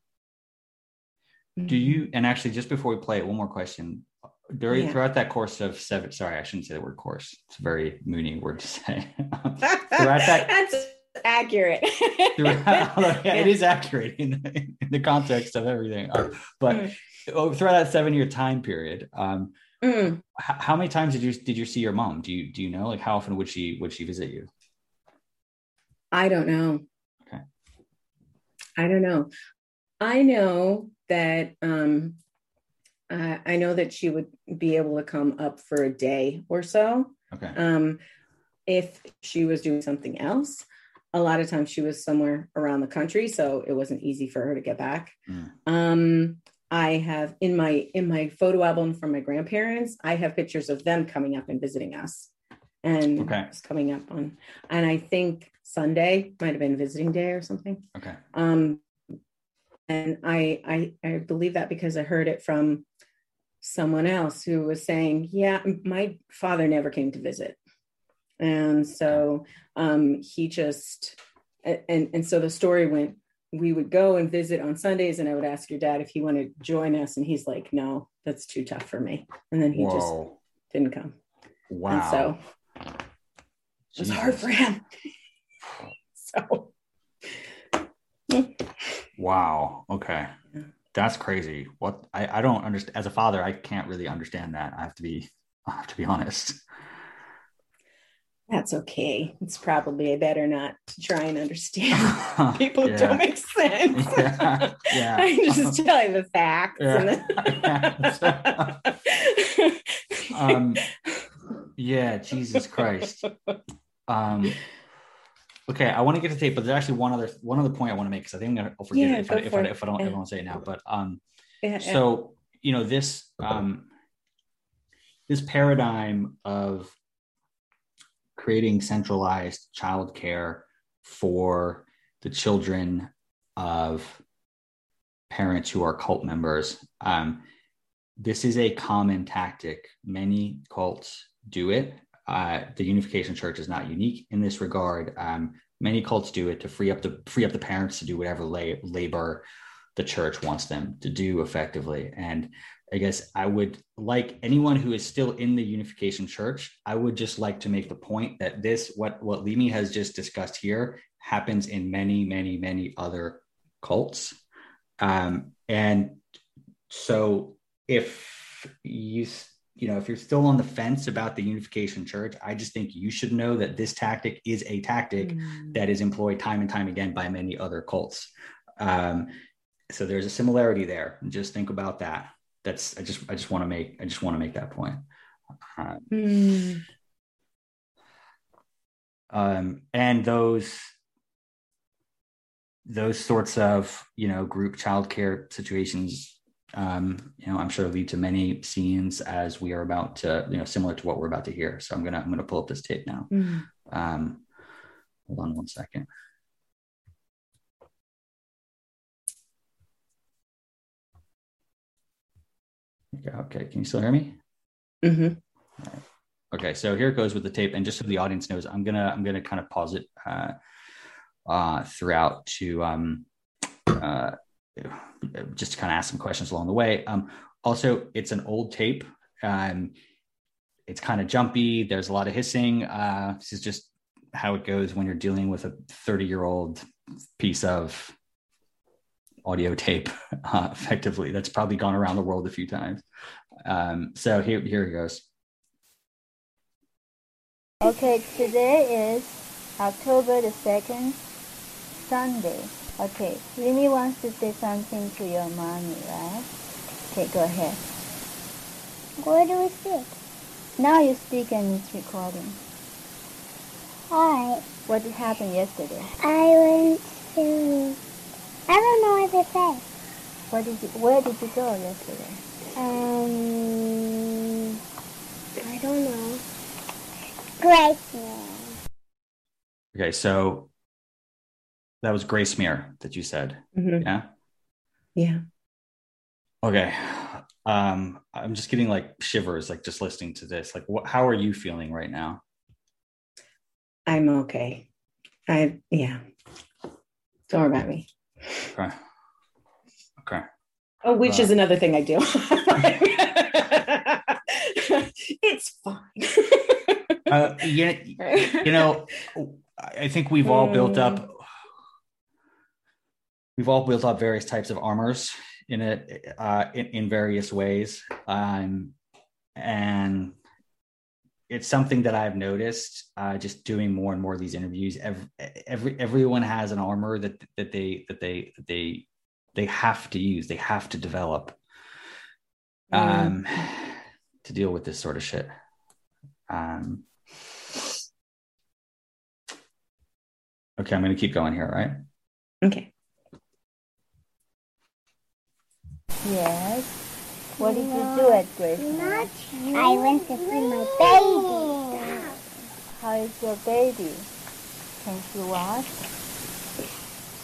do you and actually just before we play it one more question during Yeah. throughout that course of seven sorry i shouldn't say the word course it's a very Moonie word to say throughout that that's accurate throughout, yeah, it is accurate in, in the context of everything Uh, but Mm. oh, throughout that seven year time period um Mm. h- how many times did you did you see your mom do you do you know like how often would she would she visit you I don't know. Okay. I don't know. I know that um uh, I know that she would be able to come up for a day or so. okay Um if she was doing something else. A lot of times she was somewhere around the country, so it wasn't easy for her to get back. Mm. Um I have in my in my photo album from my grandparents, I have pictures of them coming up and visiting us. And Okay. it's coming up on and I think Sunday might have been visiting day or something. okay Um, and I, I, I believe that because I heard it from someone else who was saying, "Yeah, my father never came to visit," and so um, he just, and and so the story went. We would go and visit on Sundays, and I would ask your dad if he wanted to join us, and he's like, "No, that's too tough for me," and then he just didn't come. wow And so it was hard for him. so wow okay Yeah. That's crazy what i i don't understand as a father i can't really understand that i have to be i have to be honest that's okay. It's probably better not to try and understand people yeah. don't make sense. Yeah. yeah. I just tell you the facts. Yeah. Then... um, yeah, Jesus Christ. Um, okay, I want to get to tape, but there's actually one other one other point I want to make because I think I'm gonna I'll forget it if I, if I, if, I, don't if I don't say it now. But um, so you know this um this paradigm of creating centralized childcare for the children of parents who are cult members. Um, this is a common tactic. Many cults do it. Uh, the Unification Church is not unique in this regard. Um, many cults do it to free up the free up the parents to do whatever la- labor the church wants them to do effectively. And I guess I would like anyone who is still in the Unification Church, I would just like to make the point that this, what, what Limi has just discussed here, happens in many, many, many other cults. Um, and so if you, you know, if you're still on the fence about the Unification Church, I just think you should know that this tactic is a tactic mm. that is employed time and time again by many other cults. Um, so there's a similarity there. Just think about that that's I just I just want to make I just want to make that point. Uh, mm. Um, and those those sorts of you know group childcare situations um, you know i'm sure lead to many scenes as we are about to you know similar to what we're about to hear so i'm gonna i'm gonna pull up this tape now mm. um, hold on one second Okay, okay. Can you still hear me? Mm-hmm. Right. Okay, so here it goes with the tape, and just so the audience knows, I'm gonna I'm gonna kind of pause it uh, uh, throughout to um, uh, just to kind of ask some questions along the way. Um, also, it's an old tape. Um, it's kind of jumpy. There's a lot of hissing. Uh, this is just how it goes when you're dealing with a 30 year old piece of audio tape uh, effectively. That's probably gone around the world a few times. Um, so here, here it goes. Okay, today is October the 2nd, Sunday. Okay, Remy wants to say something to your mommy, right? Okay, go ahead. Where do we speak? Now you speak and it's recording. Alright. What happened yesterday? I went to I don't know what to say. Where did you Where did you go yesterday? Um, I don't know. Gracemere. Okay, so that was Gracemere that you said. Mm-hmm. Yeah. Yeah. Okay. Um, I'm just getting like shivers, like just listening to this. Like, what? How are you feeling right now? I'm okay. I yeah. Don't worry about me. Okay. Okay. Oh, which uh, is another thing I do. it's fine. uh, yeah, you know, I think we've all built up. We've all built up various types of armors in it uh, in, in various ways, um, and it's something that I've noticed uh, just doing more and more of these interviews. Every, every everyone has an armor that that they that they that they they have to use. They have to develop mm. um, mm. to deal with this sort of shit. Um, okay, I'm going to keep going here, right? Okay. Yes. What did you do at Grace? Not I went to see my baby. How is your baby? Can she walk?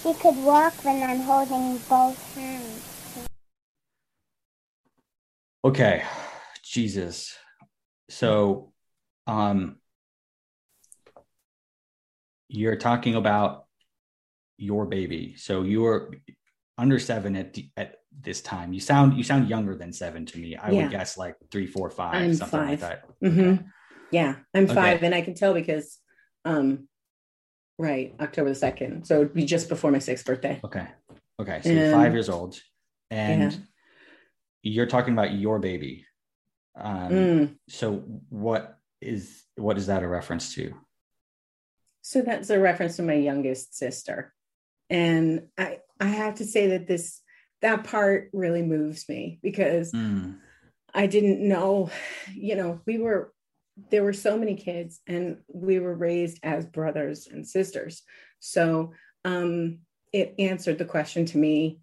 She could walk when I'm holding both hands. Okay, Jesus. So, um, you're talking about your baby. So you were under seven at at this time. You sound you sound younger than seven to me. I yeah. would guess like three, four, five, I'm something five. like that. Mm-hmm. Okay. Yeah, I'm five, and I can tell because, um, right, October the second. So it'd be just before my sixth birthday. Okay. Okay. So you're five years old, and yeah. you're talking about your baby. Um, mm. So what is what is that a reference to? So that's a reference to my youngest sister. And I I have to say that this that part really moves me because Mm. I didn't know, you know, we were there were so many kids and we were raised as brothers and sisters. So um it answered the question to me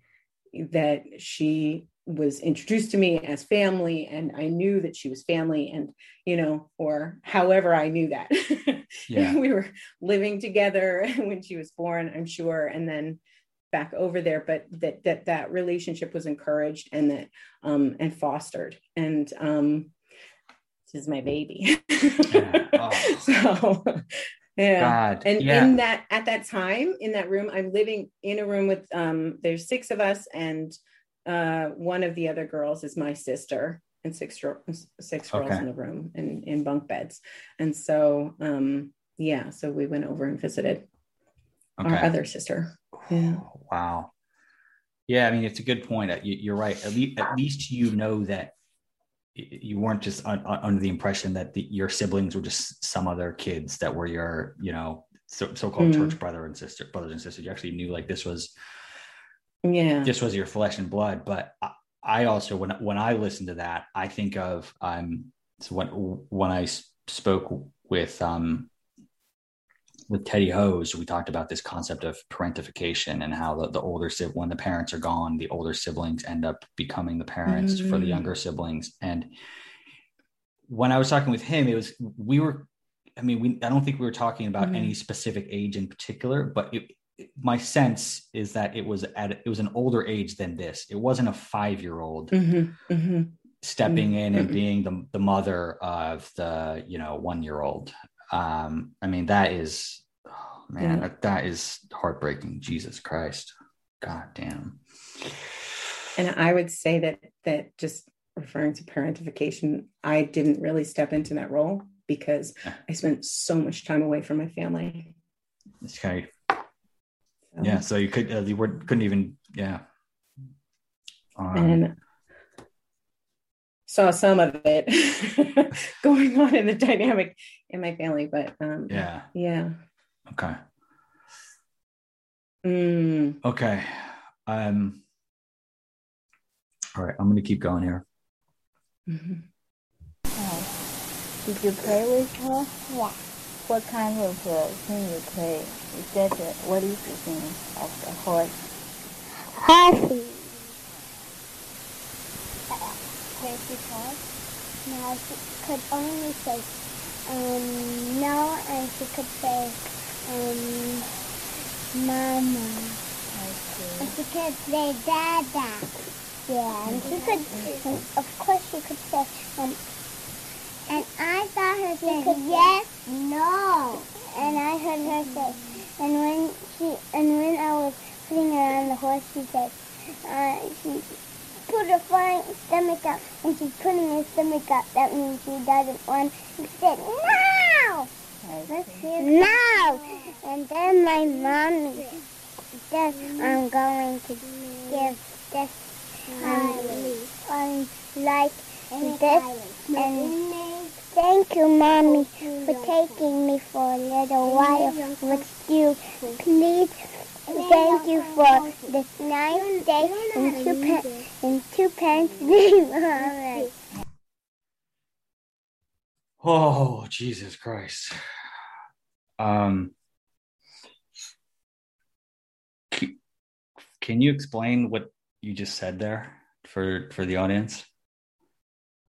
that she was introduced to me as family and I knew that she was family and you know or however I knew that Yeah. we were living together when she was born I'm sure and then back over there but that that that relationship was encouraged and that um and fostered and um this is my baby Yeah. Oh. so yeah God. and yeah. in that at that time in that room i'm living in a room with um there's six of us and uh one of the other girls is my sister and six six girls Okay. in the room in in bunk beds and so um yeah so we went over and visited our other sister yeah Wow. Yeah, I mean, it's a good point. You, you're right. At least, at least you know that you weren't just un, un- under the impression that the, your siblings were just some other kids that were your, you know, so, so-called Mm. church brother and sister, brothers and sisters. You actually knew like this was yeah this was your flesh and blood. But I, I also, when when I listen to that, I think of um, so when when I spoke with um with Teddy Hose, we talked about this concept of parentification and how the, the older sib- when the parents are gone, the older siblings end up becoming the parents for the Mhm. younger siblings. And when I was talking with him, it was we were. I mean, we I don't think we were talking about Mhm. any specific age in particular, but it, it- my sense is that it was at it was an older age than this. It wasn't a five year old Mhm, mhm. stepping in and being the the mother of the you know one year old. Um, I mean that is oh, man Yeah. that, that is heartbreaking. Jesus Christ, God damn. and i would say that that just referring to parentification i didn't really step into that role because i spent so much time away from my family It's kind of So- yeah. So you could uh, you were, couldn't even yeah. Um, and saw some of it going on in the dynamic in my family but um yeah. yeah Okay. Mm, Okay. Um. All right. I'm gonna keep going here. mhm. Oh. Did you play with her? Yeah. What kind of uh, thing you play? Is that uh, what is the thing of the horse? Horsey. Horsey horse? No, she could only say um, no, and she could say um, mama. I she could say dada. Yeah, and she could, and of course she could say, um, and I saw her say yes, no. And I heard her say, and when she, and when I was putting her on the horse, she said, uh, she put her front stomach up, and she's putting her stomach up. That means she doesn't want. She said, no. Let's see. no. And then my mommy said, I'm going to give this um, um, like this. And thank you, mommy, for taking me for a little while with you. Please, thank you for this nice day in two pence and two pence. Mommy. Oh, Jesus Christ. Um, can you explain what you just said there for for the audience?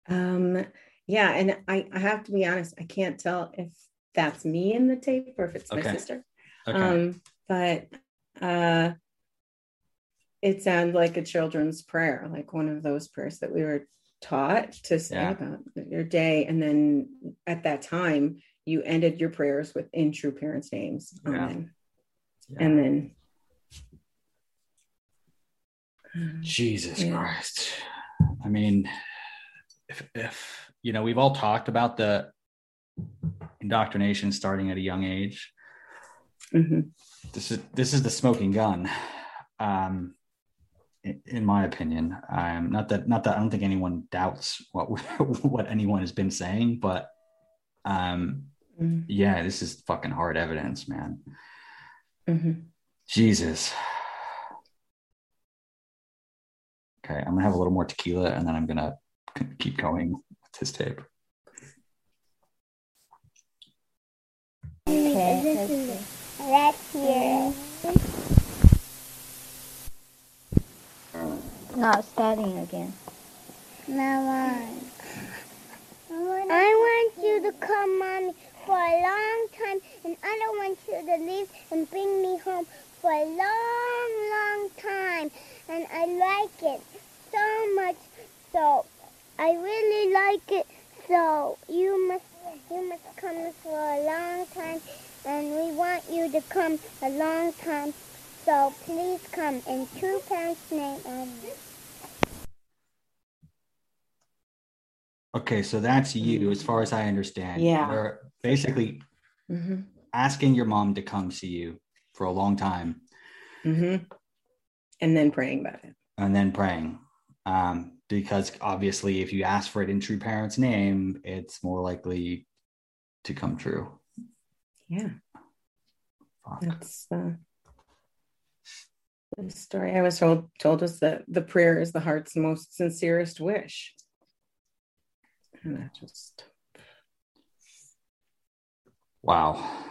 um yeah and I, I have to be honest i can't tell if that's me in the tape or if it's my sister Okay. um but uh it sounds like a children's prayer like one of those prayers that we were taught to say Yeah. about your day and then at that time you ended your prayers with in true parents names Yeah. amen Yeah. and then Jesus Yeah. Christ. I mean, if, if, you know, we've all talked about the indoctrination starting at a young age. Mhm. This is, this is the smoking gun. Um, in, in my opinion, um, not that, not that I don't think anyone doubts what, what anyone has been saying, but, um, Mhm. yeah, this is fucking hard evidence, man. Mhm. Jesus. Okay, I'm gonna have a little more tequila and then I'm gonna keep going with this tape. Okay, This let's is- see. Let's hear it. Now starting again. Now on. I want you to come, mommy, for a long time, and I don't want you to leave and bring me home for a long, long time. And I like it so much, so I really like it. So you must, you must come for a long time, and we want you to come a long time. So please come in true parents' name only. Okay, so that's you as far as I understand. Yeah. You're basically Mhm. asking your mom to come see you for a long time Mhm. And then praying about it. and then praying. Um, because obviously if you ask for it in true parent's name, it's more likely to come true. Yeah. Fuck. That's uh, the story I was told told us that the prayer is the heart's most sincerest wish. And I just Wow.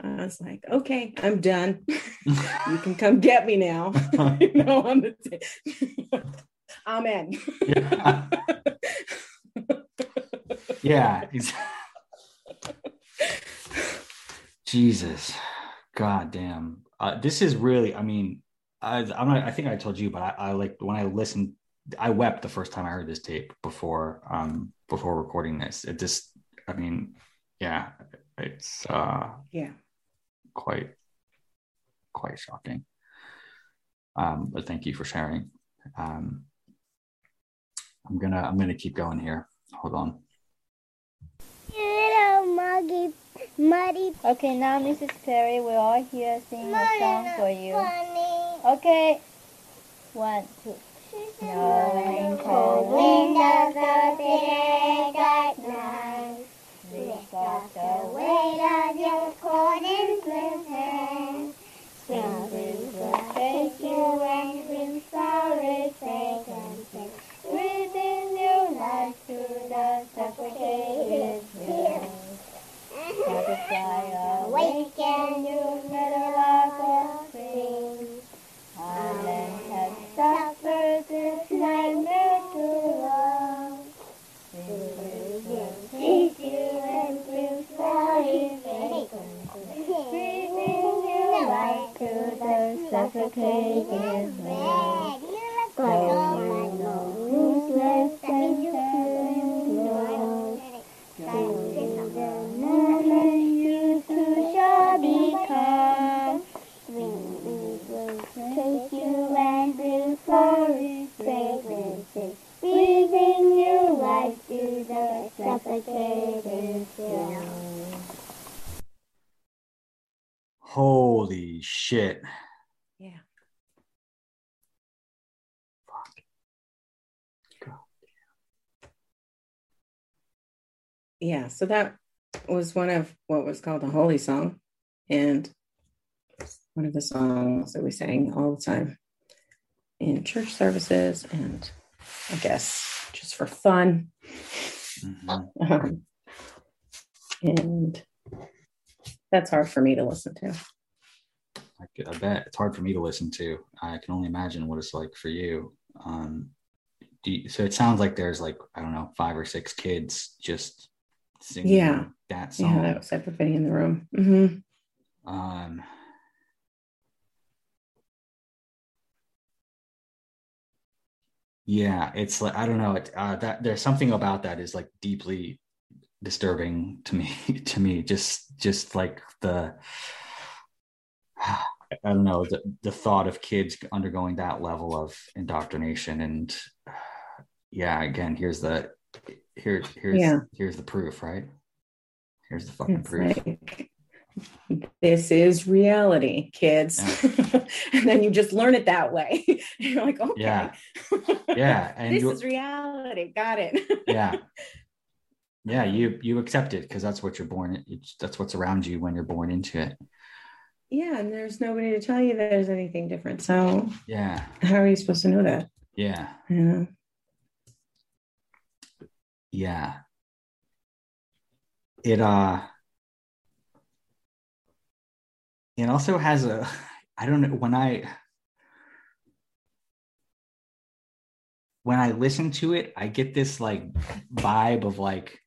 I was like, okay, I'm done. you can come get me now. you know, on the t- Amen. yeah. yeah. ex- Jesus. God damn. Uh, this is really, I mean, I, I'm not, I think I told you, but I, I like when I listened, I wept the first time I heard this tape before, um, before recording this. It just, I mean, yeah, it's, uh, yeah. quite, quite shocking. Um, but thank you for sharing. Um, I'm gonna, I'm gonna keep going here. Hold on. Little muggy, muddy Okay, now Mrs. Perry, we're all here singing a song for you. Funny. Okay. One, two. Snowing cold Wind of the dark night, lift off the weight of your cold and glisten. Spring breeze will take you and sorrow, fragrance, breathing new life to the suffocated. Butterfly Awaken you, middle of the spring. Island has Suffer this nightmare too long. Take you and bring sorry Breathing new life to the suffocated red. So to the suffocated still. Holy shit. Yeah. Fuck. Yeah. So that was one of what was called the holy song. And one of the songs that we sang all the time in church services and I guess for fun. Mhm. Um, and that's hard for me to listen to. I, I bet it's hard for me to listen to. I can only imagine what it's like for you. Um, do you, so it sounds like there's like I don't know five or six kids just singing Yeah. that song. Yeah, that was everybody in the room. hmm Um, yeah, it's like I don't know. It, uh, that there's something about that is like deeply disturbing to me. To me, just just like the I don't know the the thought of kids undergoing that level of indoctrination and yeah, again, here's the here here's Yeah. here's the proof, right? Here's the fucking It's proof. like, this is reality, kids. and then you just learn it that way. You're like, okay. Yeah. Yeah, and this is reality. Got it. yeah Yeah, you you accept it because that's what you're born. It's, that's what's around you when you're born into it. Yeah, and there's nobody to tell you that there's anything different. So Yeah, how are you supposed to know that? yeah, Yeah. yeah. It uh, it also has a. I don't know when I when I listen to it, I get this like vibe of like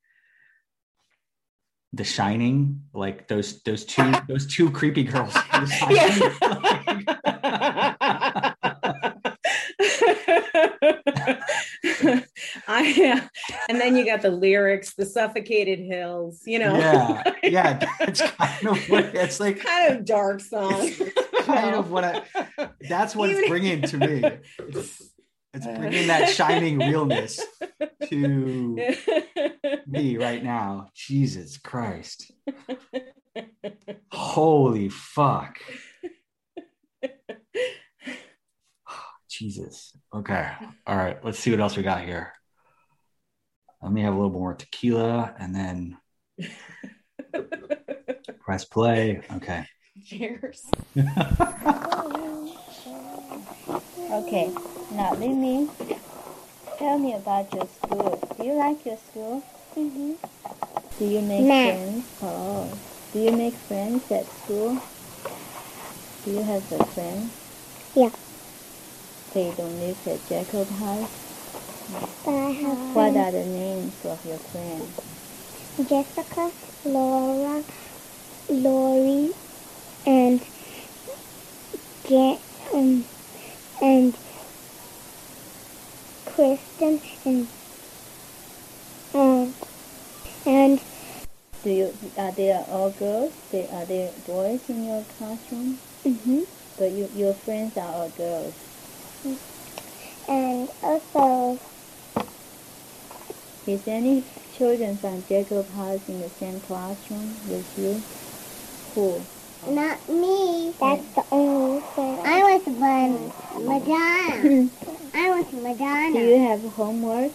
The Shining, like those those two those two creepy girls. in The Shining. I yeah. And then you got the lyrics, the suffocated hills, you know. yeah, yeah, that's kind of what it's like. kind of dark song. Kind of what I. That's what it's bringing to me. It's, it's bringing that shining realness to me right now. Jesus Christ! Holy fuck! Jesus. Okay. All right. Let's see what else we got here. Let me have a little more tequila and then press play. Okay. Cheers. Okay, now let me tell me about your school. Do you like your school? Mm-hmm. Do you make No. friends? Oh, do you make friends at school? Do you have a friend? Yeah. They don't live at Jacob House. But I have What friends. are the names of your friends? Jessica, Laura, Lori, and Jan, um, and Kristen, and um, and Do you are they all girls? They, are there boys in your classroom? mhm, But you, your friends are all girls. And also Is any children from Jacob House in the same classroom with you? Who? not me. That's the only thing. I was born Madonna. I was Madonna. Do you have homework?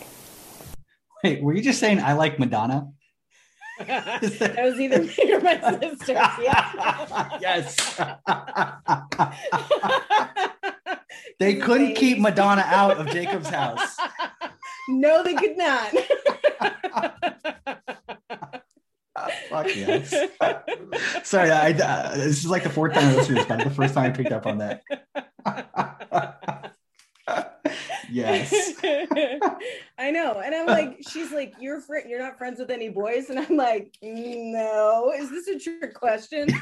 Wait, were you just saying I like Madonna? That was either me or my sister. Yeah. yes. they couldn't keep Madonna out of Jacob's house. No, they could not. Fuck yes. Sorry, I, uh, this is like the fourth time I listened to this, but the first time I picked up on that. Yes. I know. And I'm like, she's like, you're fr- you're not friends with any boys. And I'm like, no. Is this a trick question?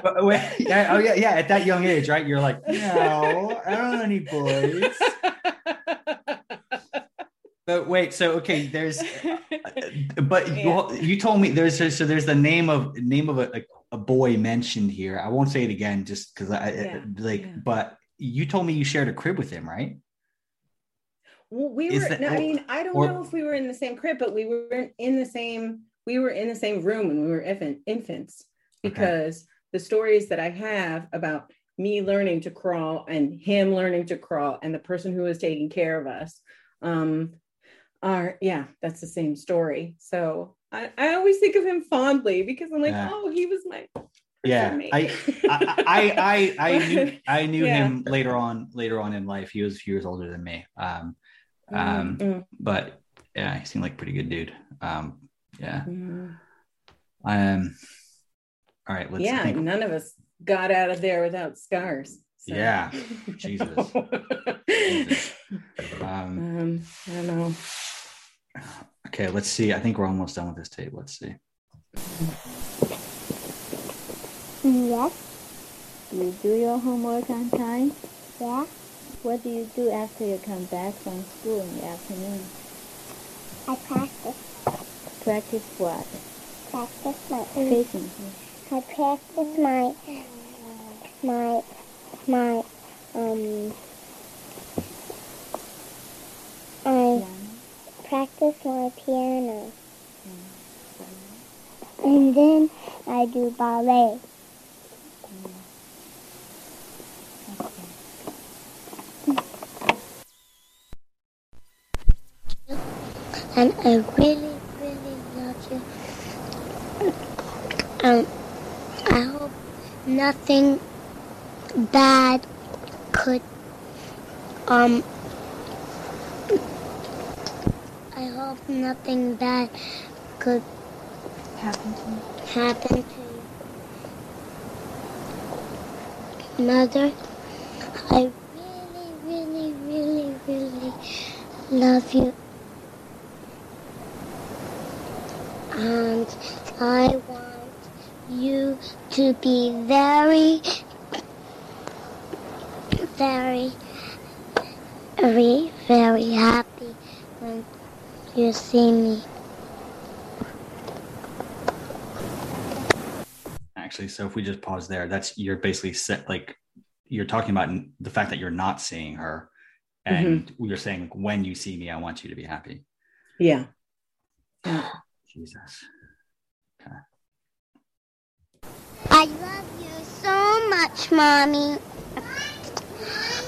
But uh, wait, yeah, oh yeah, yeah. At that young age, right? You're like, no, I don't know any boys. But wait, so okay, there's, uh, but Yeah. you, you told me there's so there's the name of name of a, a, a boy mentioned here. I won't say it again, just because I Yeah, like. yeah. But you told me you shared a crib with him, right? Well, we Is were. that- no, I mean, I don't or- know if we were in the same crib, but we were in the same. We were in the same room when we were infant, infants Okay. because the stories that I have about me learning to crawl and him learning to crawl and the person who was taking care of us, um, are yeah, that's the same story. So I, I always think of him fondly because I'm like, Yeah. oh, he was my Yeah. I, I, I, I knew, I knew Yeah. him later on, later on in life. He was a few years older than me. Um, um, Mm, but yeah, he seemed like a pretty good dude. Um, yeah. mm. Um, all right, let's yeah, think. none of us got out of there without scars. so. Yeah, Jesus. Jesus. Um, Um, I don't know. okay, let's see. I think we're almost done with this tape. Let's see. Yes, Do you do your homework on time? yeah. What do you do after you come back from school in the afternoon? I practice, Practice what? practice my Facing. I practice my my my um I practice my piano. And then I do ballet. And I really, really love you. Um, I hope nothing bad could, um, I hope nothing bad could Happen to me. happen to you. Mother, I really, really, really, really love you. And I want you to be very, very, very, very happy when you see me. Actually, so if we just pause there, that's you're basically set like you're talking about the fact that you're not seeing her, mm-hmm. and you're saying when you see me, I want you to be happy. Yeah. Jesus. I love you so much, Mommy.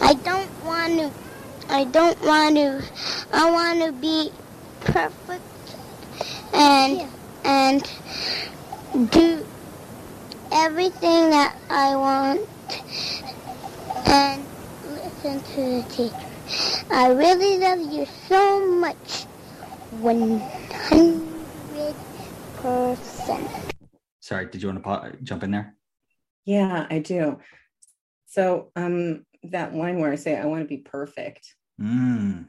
I don't want to, I don't want to, I want to be perfect and, and do everything that I want and listen to the teacher. I really love you so much. 100%. Sorry, did you want to jump in there? Yeah, I do. So um that line where I say I want to be perfect. Mm.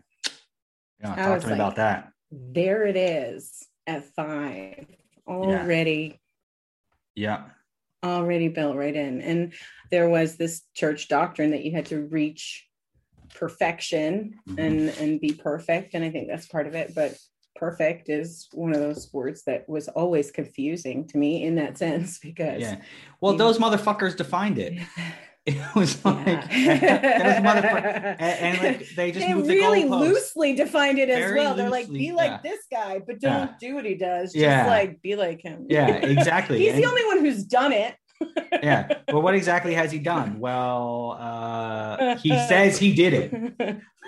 Yeah, talk to me like- about that. There it is at five. Already Yeah. already built right in. And there was this church doctrine that you had to reach perfection Mhm. and and be perfect. And I think that's part of it. But perfect is one of those words that was always confusing to me in that sense because Yeah. Well, those motherfuckers defined it. It was like Yeah. and, and like they just they moved really the loosely defined it as Very well. They're like, be like yeah. this guy, but don't Yeah. do what he does. Just like be like him. Yeah, exactly. He's And- the only one who's done it. Yeah. Well, what exactly has he done? Well, uh, he says he did it.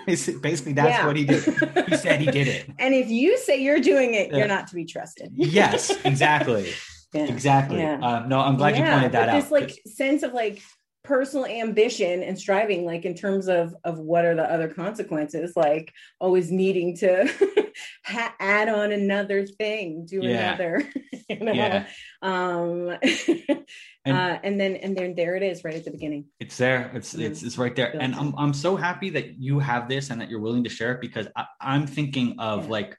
It's- Basically, that's Yeah. what he did. He said he did it. And if you say you're doing it, you're not to be trusted. Yes, exactly, Yeah. exactly. Yeah. Um, no, I'm glad you pointed that out. This like sense of like personal ambition and striving, like in terms of of what are the other consequences, like always needing to ha- add on another thing, do Yeah. another, you know. Yeah. Um, And- uh, and then and then there it is, right at the beginning. It's there. It's it's it's right there. And I'm I'm so happy that you have this and that you're willing to share it because I, I'm thinking of Yeah. like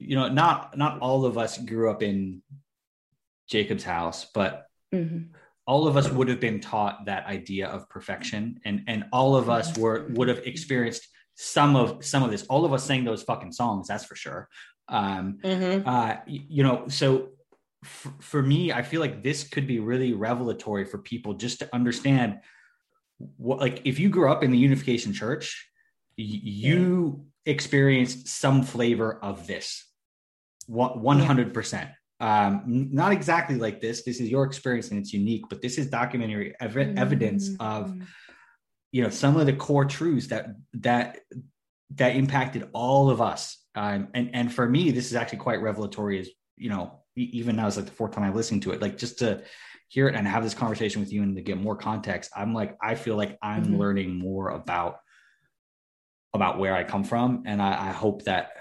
you know, not not all of us grew up in Jacob's house, but Mhm. all of us would have been taught that idea of perfection and and all of us were would have experienced some of some of this. All of us sang those fucking songs that's for sure. Um Mhm. uh you know so f- for me i feel like this could be really revelatory for people just to understand what like if you grew up in the unification church y- you experienced some flavor of this. 100% um not exactly like this. This is your experience and it's unique but this is documentary ev- evidence of you know some of the core truths that that that impacted all of us. Um, and and for me this is actually quite revelatory as you know even now it's like the fourth time i listened to it. Like just to hear it and have this conversation with you and to get more context i'm like i feel like i'm Mhm. learning more about about where i come from. And i, I hope that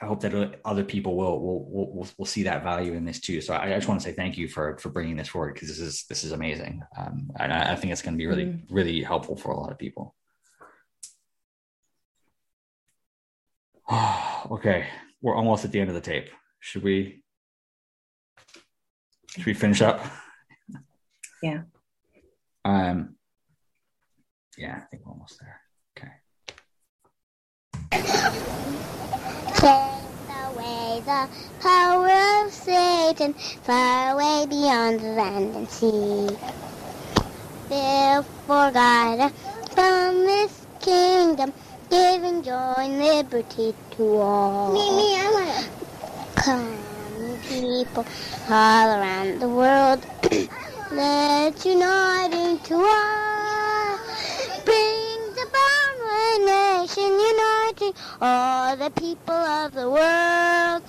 I hope that other people will will will will, see that value in this too. So I, I just want to say thank you for for bringing this forward because this is this is amazing, um, and I, I think it's going to be really Mhm. really helpful for a lot of people. okay, we're almost at the end of the tape. Should we? Should we finish up? Yeah. Um. Yeah, I think we're almost there. Okay. Take away the power of Satan, far away beyond the land and sea. Build for God from this kingdom, giving joy and liberty to all. Me, me, I want Come, people all around the world, let's unite into one. Nation uniting all the people of the world.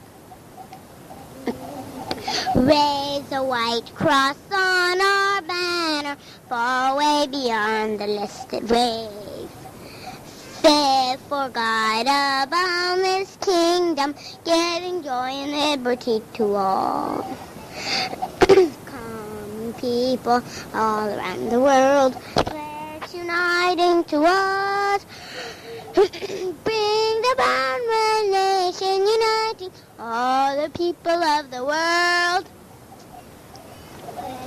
Raise a white cross on our banner, far away beyond the listed waves. Live for God above this kingdom, giving joy and liberty to all. Come, people all around the world, let's uniting to us. Bring the bound nation uniting all the people of the world.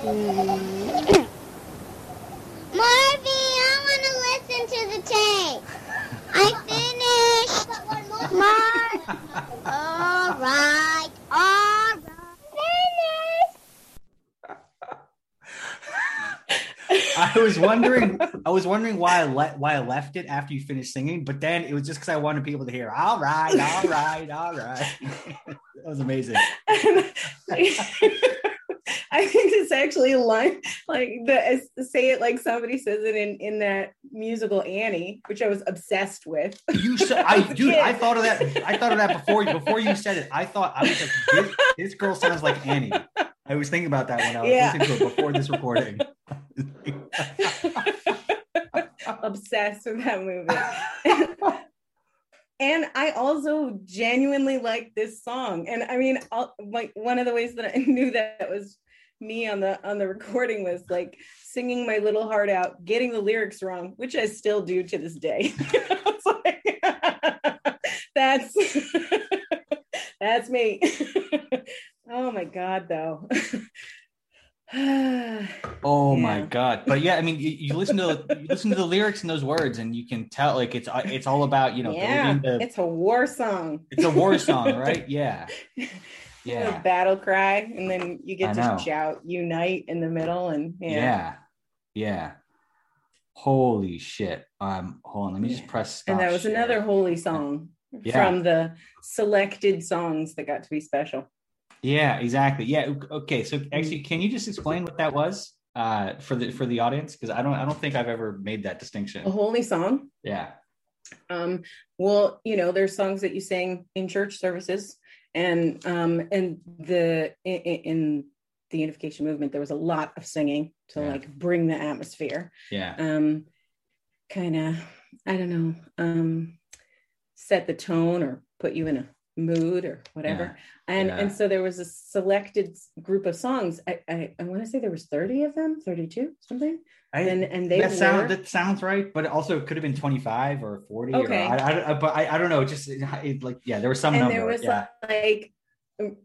Hmm. Marvy, I want to listen to the tape. I finished. Mar. all right, all right. Finished. I was wondering, I was wondering why I let why I left it after you finished singing, but then it was just because I wanted people to hear. All right, all right, all right. that was amazing. I think it's actually a line like the say it like somebody says it in in that musical Annie, which I was obsessed with. You said, I dude, I thought of that. I thought of that before before you said it. I thought I was like, this, this girl sounds like Annie. I was thinking about that when I was Yeah. listening to it before this recording. obsessed with that movie. and I also genuinely like this song. And I mean, I'll, like one of the ways that I knew that was me on the on the recording was like singing my little heart out, getting the lyrics wrong, which I still do to this day. Like, that's that's me. oh my god, though. Oh my god! But yeah, I mean, you, you listen to you listen to the lyrics and those words, and you can tell like it's it's all about you know yeah, the. it's a war song. It's a war song, right? Yeah, a yeah, battle cry, and then you get to shout "Unite" in the middle, and yeah, yeah, yeah. Holy shit! Um, hold on, let me just press. and that was share. another holy song Yeah. from the selected songs that got to be special. Yeah, exactly. Yeah. Okay. So Mm. actually, can you just explain what that was uh, for the for the audience? Because I don't I don't think I've ever made that distinction. A holy song. Yeah. Um, well, you know, there's songs that you sing in church services, and um, and the in, in the unification movement, there was a lot of singing to Yeah. like bring the atmosphere. Yeah. um kind of i don't know um set the tone or put you in a mood or whatever and yeah. and so there was a selected group of songs i i, I want to say there was 30 of them 32 something I, and and they that were sound that sounds right, but also it could have been twenty five or forty. Okay. Or, I, I, but I, I don't know. Just it, it, like yeah, there was some and number. there was yeah. like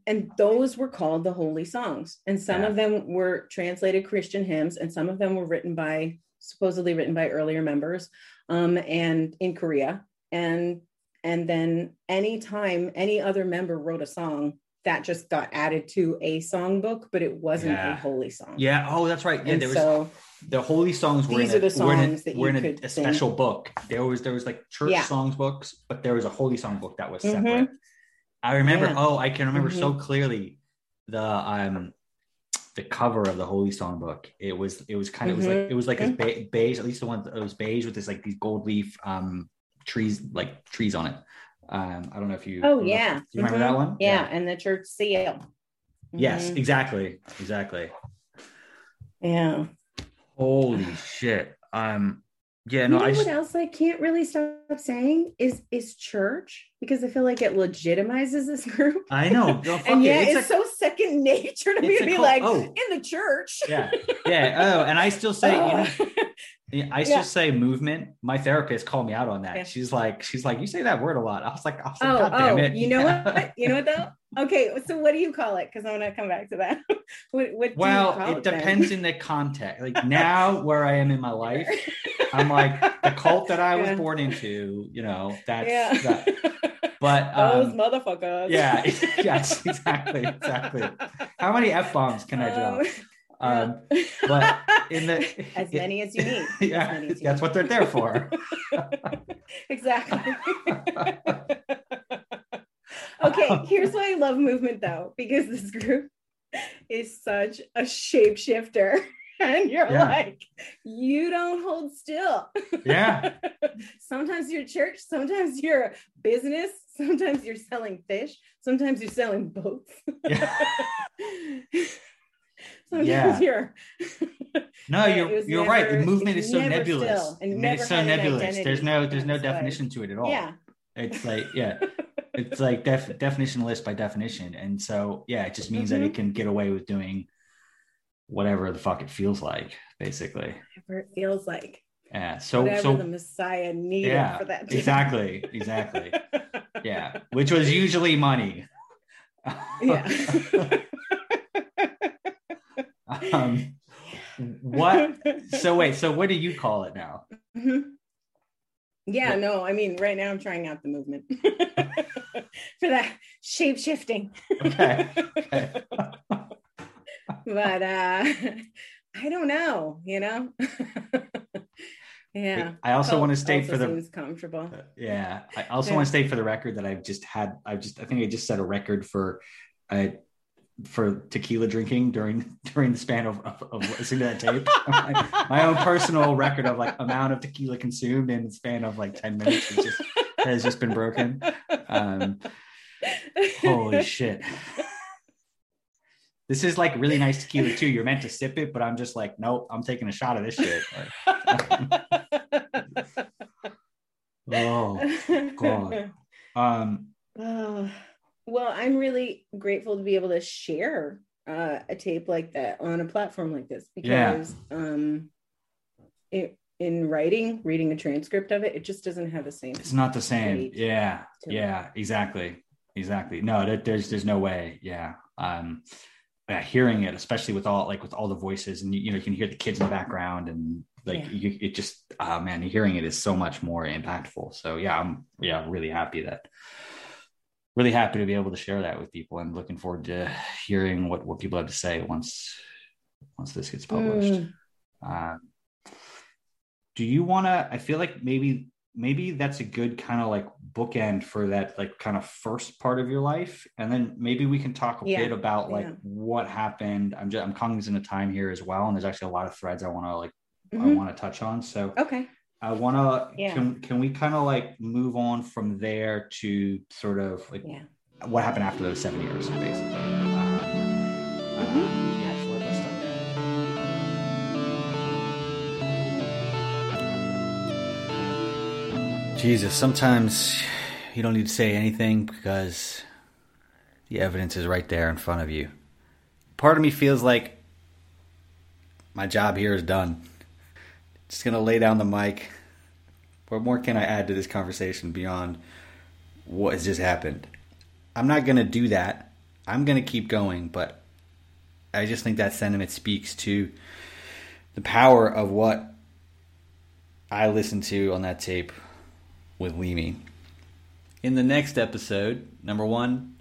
and those were called the holy songs and some Yeah. of them were translated christian hymns and some of them were written by supposedly written by earlier members um and in korea and and then anytime any other member wrote a song that just got added to a songbook but it wasn't Yeah. a holy song yeah. Oh, that's right. Yeah. and there was so the holy songs were These in a, are the were in a- songs that were you in a, a special book. There was there was like church Yeah. songs books, but there was a holy song book that was Mhm. separate. I remember. Yeah. Oh, I can remember so Mhm. clearly the um the cover of the holy song book. It was it was kind of it was like it was like Mm-hmm. ba- beige. At least the one that was beige with this like these gold leaf um trees like trees on it. Um, I don't know if you. Oh if- yeah do you remember Mhm. that one? yeah. and the church seal Yes, Mhm. exactly, exactly. yeah Holy shit. Um, yeah, you no, know I what else I can't really stop saying is is church because I feel like it legitimizes this group. I know. No, and it. yeah, It's it's, a- so second nature to me to be cult- like oh. in the church. yeah, yeah. Oh, and I still say, you know, Yeah, I Yeah. just say movement. My therapist called me out on that. Yeah. She's like, she's like, you say that word a lot. I was like, I was like, oh, God damn oh, it. you know Yeah. what? You know what though? Okay, so what do you call it? Because I'm gonna come back to that. what, what do you Well, it then? depends in the context. Like now, where I am in my life, I'm like the cult that I was born into. You know, that's yeah. that. But Those um, motherfuckers. yeah, yes, exactly, exactly. How many f bombs can I drop? Um, Um, but in the as many as you need. As yeah, many as you that's need. what they're there for. exactly. okay, um, here's why I love movement though, because this group is such a shapeshifter. and you're Yeah. like, you don't hold still. Yeah. sometimes you're church, sometimes you're a business, sometimes you're selling fish, sometimes you're selling boats. Yeah. sometimes Yeah. you're No, you're you're right. The movement is so nebulous. still, and it's so nebulous. identity. There's no there's no definition to it at all. yeah. It's like yeah, it's like def- definitionless by definition, and so yeah, it just means that Mhm. it can get away with doing whatever the fuck it feels like, basically. Whatever it feels like. Yeah. So Whatever so the Messiah needed yeah, for that. day. exactly, exactly. Yeah, which was usually money. yeah. Um, what? So wait. So what do you call it now? Mhm. Yeah, What- no, I mean, right now I'm trying out the movement for that shape shifting. Okay. okay. but uh I don't know, you know. yeah. I also want to state for the seems comfortable. Yeah. I also Yeah. want to state for the record that I've just had I've just I think I just set a record for uh for tequila drinking during during the span of, of, of listening to that tape. my, my own personal record of like amount of tequila consumed in the span of like 10 minutes has just has just been broken. Um holy shit. This is like really nice tequila too. You're meant to sip it, but I'm just like, nope, I'm taking a shot of this shit. oh, God. Um, well, I'm really grateful to be able to share uh, a tape like that on a platform like this Yeah. because um, it, in writing, reading a transcript of it, it just doesn't have the same. it's not the same. Yeah, yeah, exactly, exactly. No, there, there's there's no way. Yeah. Um, yeah, hearing it, especially with all like with all the voices, and you, you know, you can hear the kids in the background, and like Yeah. you, it just, oh man, hearing it is so much more impactful. So yeah, I'm yeah really happy that really happy to be able to share that with people, and looking forward to hearing what what people have to say once once this gets published. Mm. Uh, do you want to? I feel like maybe maybe that's a good kind of like bookend for that like kind of first part of your life, and then maybe we can talk a Yeah, bit about like yeah. what happened. I'm just I'm cognizant of time here as well, and there's actually a lot of threads I want to like I Mhm. want to touch on. So Okay. I want to Yeah. can can we kind of like move on from there to sort of like Yeah. what happened after those seven years, basically. Um, Mm-hmm. uh, yeah, so let's start there. Jesus, sometimes you don't need to say anything because the evidence is right there in front of you. Part of me feels like my job here is done. Just gonna lay down the mic. What more can I add to this conversation beyond what has just happened? I'm not gonna do that. I'm gonna keep going, but I just think that sentiment speaks to the power of what I listened to on that tape with Leamy. In the next episode, number one,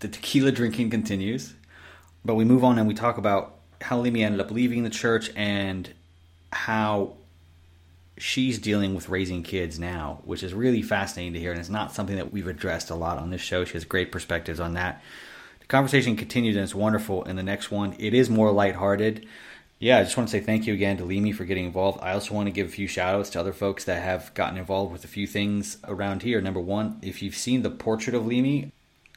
the tequila drinking continues, but we move on and we talk about how Leamy ended up leaving the church and how she's dealing with raising kids now, which is really fascinating to hear, and it's not something that we've addressed a lot on this show. She has great perspectives on that. The conversation continues and it's wonderful. In the next one, it is more lighthearted. Yeah, I just want to say thank you again to Leamy for getting involved. I also want to give a few shout outs to other folks that have gotten involved with a few things around here. Number one, if you've seen the portrait of Leamy,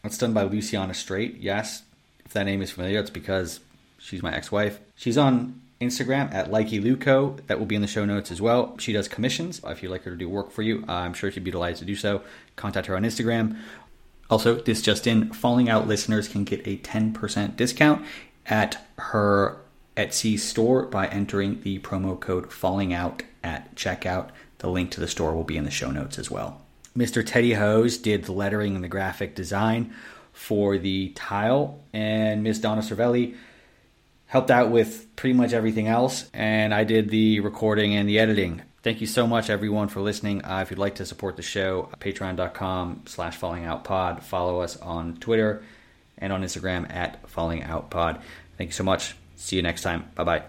it's done by Luciana Straight. Yes, if that name is familiar, it's because she's my ex wife. She's on Instagram at LikeyLuco. That will be in the show notes as well. She does commissions. If you'd like her to do work for you, I'm sure she'd be delighted to do so. Contact her on Instagram. Also, this just in, Falling Out listeners can get a 10% discount at her Etsy store by entering the promo code Falling Out at checkout. The link to the store will be in the show notes as well. Mr. Teddy Hose did the lettering and the graphic design for the tile, and Miss Donna Cervelli helped out with pretty much everything else, and I did the recording and the editing. Thank you so much, everyone, for listening. Uh, if you'd like to support the show, patreon.com slash fallingoutpod. Follow us on Twitter and on Instagram at fallingoutpod. Thank you so much. See you next time. Bye-bye.